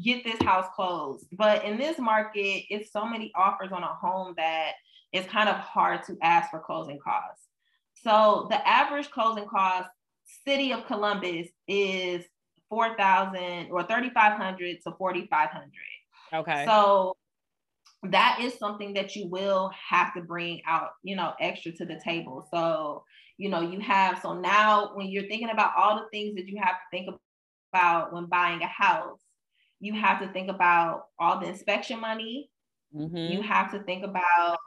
get this house closed. But in this market, it's so many offers on a home that it's kind of hard to ask for closing costs. So the average closing cost, city of Columbus, is 4,000 or 3,500 to 4,500. Okay. So that is something that you will have to bring out, you know, extra to the table. So, you know, you have, so now when you're thinking about all the things that you have to think about when buying a house, you have to think about all the inspection money. Mm-hmm. You have to think about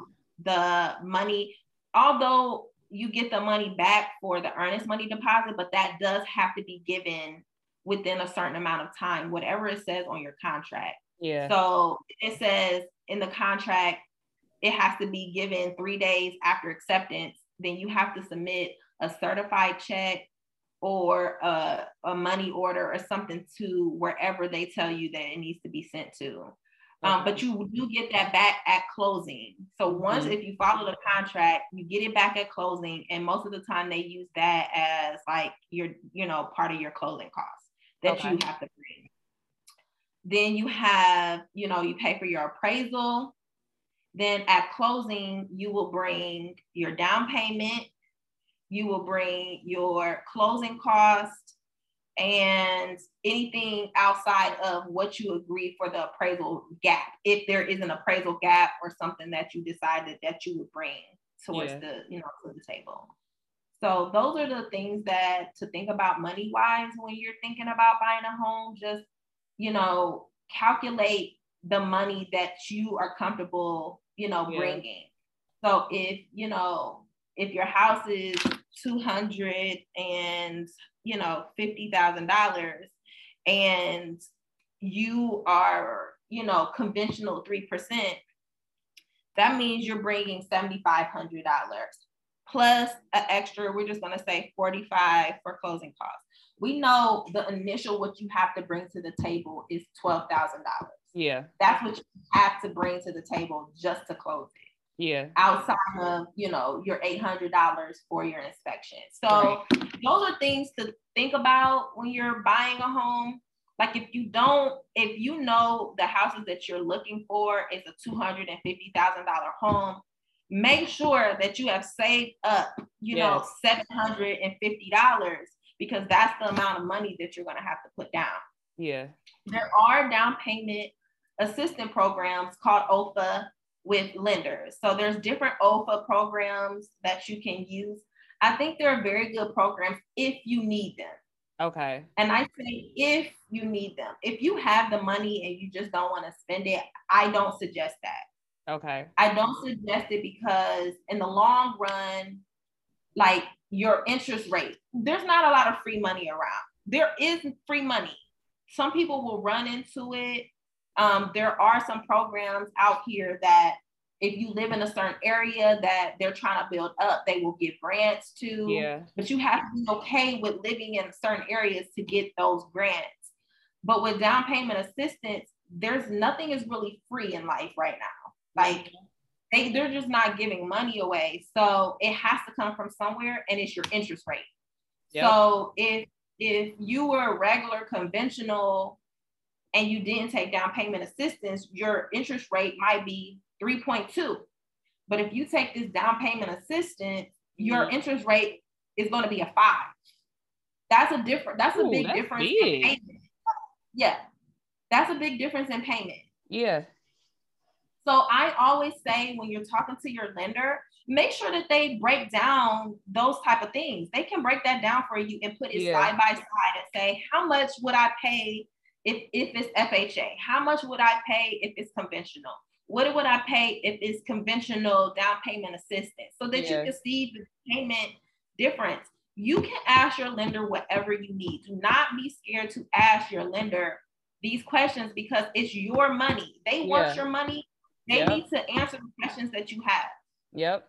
the money, although you get the money back for the earnest money deposit, but that does have to be given within a certain amount of time, whatever it says on your contract. Yeah. So it says in the contract, it has to be given three days after acceptance. Then you have to submit a certified check or a, a money order or something to wherever they tell you that it needs to be sent to. Um, but you do get that back at closing. So once mm-hmm. if you follow the contract, you get it back at closing, and most of the time they use that as like your, you know, part of your closing costs that okay. you have to bring. Then you have, you know, you pay for your appraisal. Then at closing, you will bring your down payment, you will bring your closing cost, and anything outside of what you agree for the appraisal gap, if there is an appraisal gap or something that you decided that you would bring towards yeah. the, you know, to the table. So those are the things that to think about money wise when you're thinking about buying a home. Just, you know, calculate the money that you are comfortable, you know, yeah. bringing. So if, you know, if your house is 200 and you know, $50,000 and you are, you know, conventional 3%, that means you're bringing $7,500 plus an extra, we're just going to say 45 for closing costs. We know the initial what you have to bring to the table is $12,000. Yeah. That's what you have to bring to the table just to close it yeah. outside of you know your $800 for your inspection. So right. those are things to think about when you're buying a home. Like if you don't if you know the houses that you're looking for is a $250000 home make sure that you have saved up you yes. know $750 because that's the amount of money that you're going to have to put down. Yeah. There are down payment assistance programs called OHFA with lenders. So there's different OHFA programs that you can use. I think they're very good programs if you need them. Okay. And I say if you need them. If you have the money and you just don't want to spend it, I don't suggest that. Okay. I don't suggest it because in the long run, like your interest rate, there's not a lot of free money around. There is free money. Some people will run into it um, there are some programs out here that if you live in a certain area that they're trying to build up, they will give grants to. Yeah. But you have to be okay with living in certain areas to get those grants. But with down payment assistance, there's nothing is really free in life right now. Like they, they're just not giving money away. So it has to come from somewhere and it's your interest rate. Yep. So if if you were a regular conventional and you didn't take down payment assistance, your interest rate might be 3.2. But if you take this down payment assistance, your mm-hmm. interest rate is going to be a five. That's a different, that's Ooh, a big that's difference big. in payment. Yeah. That's a big difference in payment. Yeah. So I always say when you're talking to your lender, make sure that they break down those type of things. They can break that down for you and put it yeah. side by side and say, how much would I pay if, if it's FHA? How much would I pay if it's conventional? What would I pay if it's conventional down payment assistance? So that yes. you can see the payment difference. You can ask your lender whatever you need. Do not be scared to ask your lender these questions because it's your money. They yeah. want your money. They yep. need to answer the questions that you have. Yep.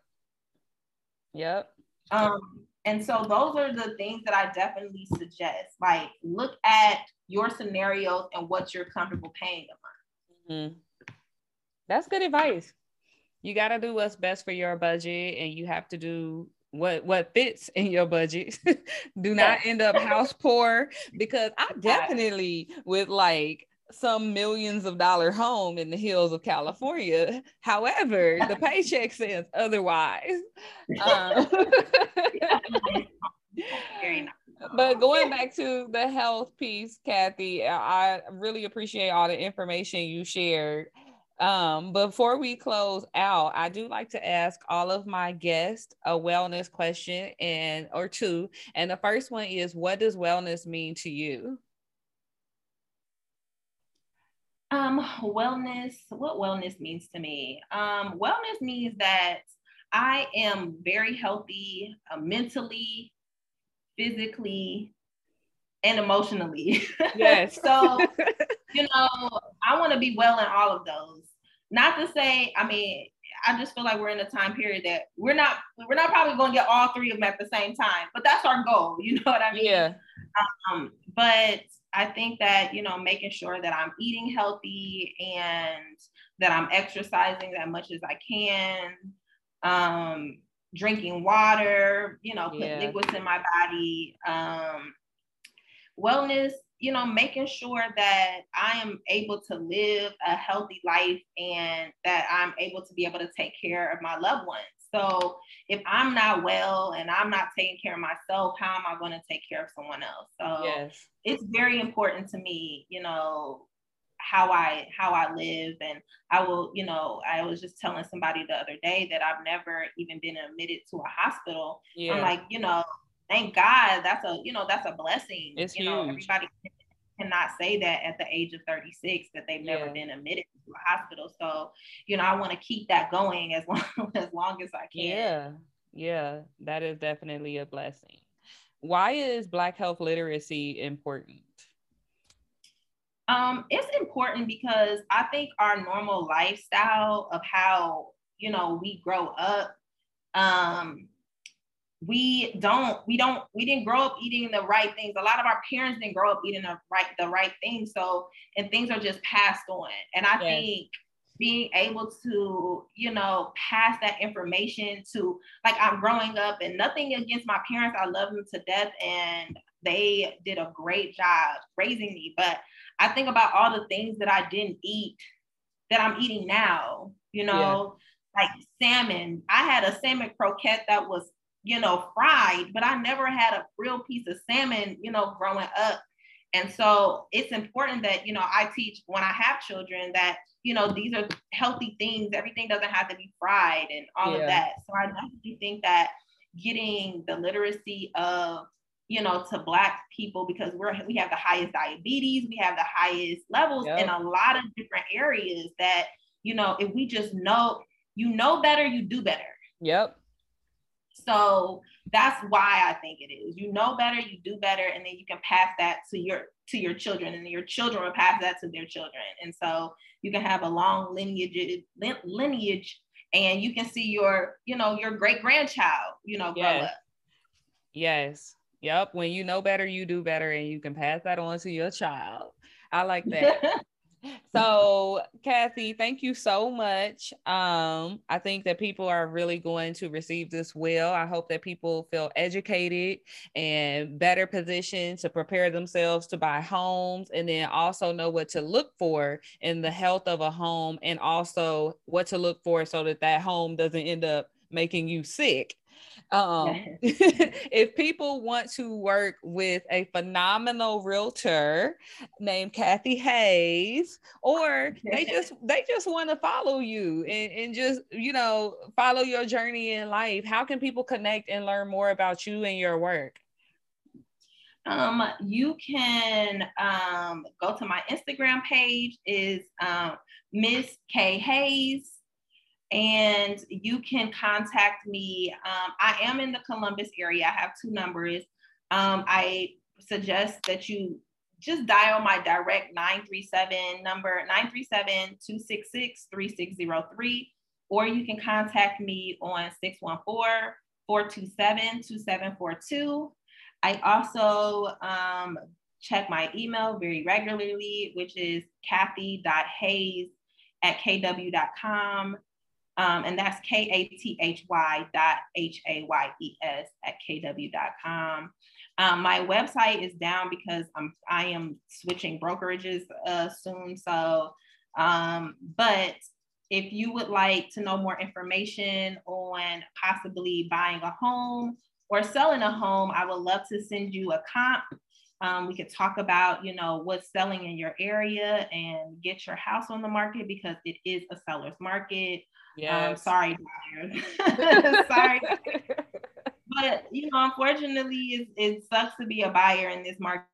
Yep. Um, and so those are the things that I definitely suggest. Like look at your scenarios and what you're comfortable paying a month. Mm-hmm. That's good advice. You got to do what's best for your budget, and you have to do what what fits *laughs* in your budget. *laughs* do not end up house poor because I definitely would like some millions of dollar home in the hills of California. However, the *laughs* paycheck says otherwise. *laughs* Um, *laughs* but going back to the health piece, Kathy, I really appreciate all the information you shared. Um, before we close out, I do like to ask all of my guests a wellness question and or two. And the first one is what does wellness mean to you? Um, wellness, what wellness means to me? Um, wellness means that I am very healthy uh, mentally, physically and emotionally. *laughs* Yes. so, you know, I want to be well in all of those. Not to say, I mean, I just feel like we're in a time period that we're not we're not probably going to get all three of them at the same time, but that's our goal. *laughs* You know what I mean? Yeah. Um, but I think that you know making sure that I'm eating healthy and that I'm exercising as much as I can, um, drinking water, you know, put yeah. liquids in my body, um, wellness you know, making sure that I am able to live a healthy life and that I'm able to be able to take care of my loved ones. So if I'm not well and I'm not taking care of myself, how am I going to take care of someone else? So yes. it's very important to me, you know, how I how I live and I will, you know, I was just telling somebody the other day that I've never even been admitted to a hospital. Yeah. I'm like, you know, thank God that's a you know that's a blessing. It's you huge. know everybody cannot say that at the age of 36 that they've never yeah. been admitted to a hospital. So you know I want to keep that going as long *laughs* as long as I can. Yeah, yeah, that is definitely a blessing. Why is Black health literacy important? Um, it's important because I think our normal lifestyle of how you know we grow up um we don't we don't we didn't grow up eating the right things. A lot of our parents didn't grow up eating the right the right things so and things are just passed on. And i yes. think being able to you know pass that information to like i'm growing up and nothing against my parents. I love them to death and they did a great job raising me. But i think about all the things that i didn't eat that i'm eating now you know yeah. like salmon. I had a salmon croquette that was you know, fried, but I never had a real piece of salmon, you know, growing up. And so it's important that, you know, I teach when I have children that, you know, these are healthy things. Everything doesn't have to be fried and all yeah. of that. So I definitely think that getting the literacy of, you know, to black people because we're we have the highest diabetes, we have the highest levels yep. in a lot of different areas that, you know, if we just know, you know better, you do better. Yep. So that's why I think it is. You know better, you do better, and then you can pass that to your to your children, and your children will pass that to their children. And so you can have a long lineage lineage, and you can see your you know your great grandchild you know grow yes. up. Yes. Yep. When you know better, you do better, and you can pass that on to your child. I like that. *laughs* so kathy thank you so much. Um i think that people are really going to receive this well. I hope that people feel educated and better positioned to prepare themselves to buy homes and then also know what to look for in the health of a home and also what to look for so that that home doesn't end up making you sick um, *laughs* *laughs* if people want to work with a phenomenal realtor named Kathy Hayes, or they *laughs* just they just want to follow you and, and just you know follow your journey in life, how can people connect and learn more about you and your work? Um, you can um, go to my Instagram page is um, Miss K Hayes and you can contact me. Um, I am in the Columbus area. I have two numbers. Um, I suggest that you just dial my direct 937 number 937-266-3603 or you can contact me on 614-427-2742 i also um, check my email very regularly which is kathy.hayes at kw.com um, and that's K-A-T-H-Y dot H-A-Y-E-S at kw.com. Um, my website is down because I'm, I am switching brokerages uh, soon. So, um, but if you would like to know more information on possibly buying a home or selling a home, I would love to send you a comp. Um, we could talk about, you know, what's selling in your area and get your house on the market because it is a seller's market. Yeah. Um, sorry, *laughs* sorry. *laughs* but you know, unfortunately, it, it sucks to be a buyer in this market.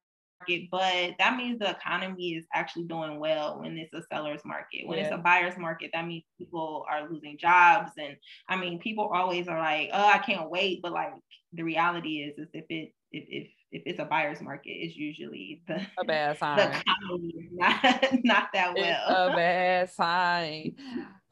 But that means the economy is actually doing well when it's a seller's market. When yeah. it's a buyer's market, that means people are losing jobs. And I mean, people always are like, "Oh, I can't wait," but like the reality is, is if it if if if it's a buyer's market, it's usually the a bad *laughs* sign. The economy not *laughs* not that well. It's a bad sign.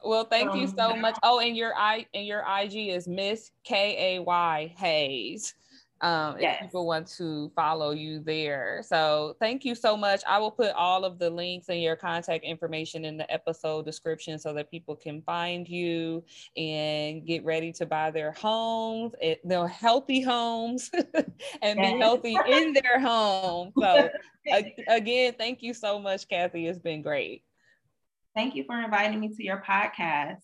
Well, thank um, you so much. Oh, and your i and your IG is Miss K A Y Hayes um, yes. if people want to follow you there. So thank you so much. I will put all of the links and your contact information in the episode description so that people can find you and get ready to buy their homes, eh, their healthy homes, *laughs* and yes. be healthy in their home. *laughs* So again, thank you so much, Kathy. It's been great. Thank you for inviting me to your podcast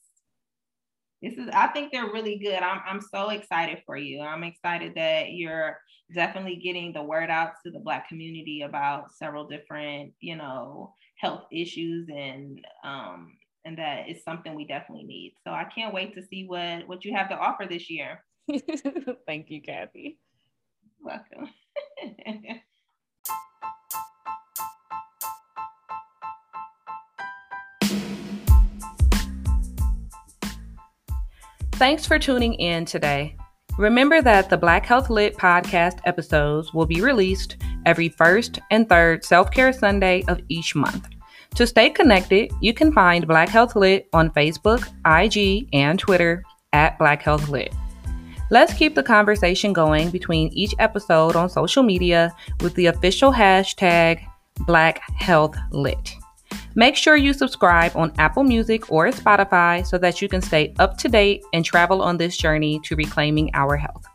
this is i think they're really good. I'm, I'm so excited for you. I'm excited that you're definitely getting the word out to the black community about several different you know health issues and um and that is something we definitely need. So i can't wait to see what what you have to offer this year. *laughs* Thank you kathy. Welcome *laughs* Thanks for tuning in today. Remember that the Black Health Lit podcast episodes will be released every first and third self care Sunday of each month. To stay connected, you can find Black Health Lit on Facebook, IG, and Twitter at Black Health Lit. Let's keep the conversation going between each episode on social media with the official hashtag Black Health Lit. Make sure you subscribe on Apple Music or Spotify so that you can stay up to date and travel on this journey to reclaiming our health.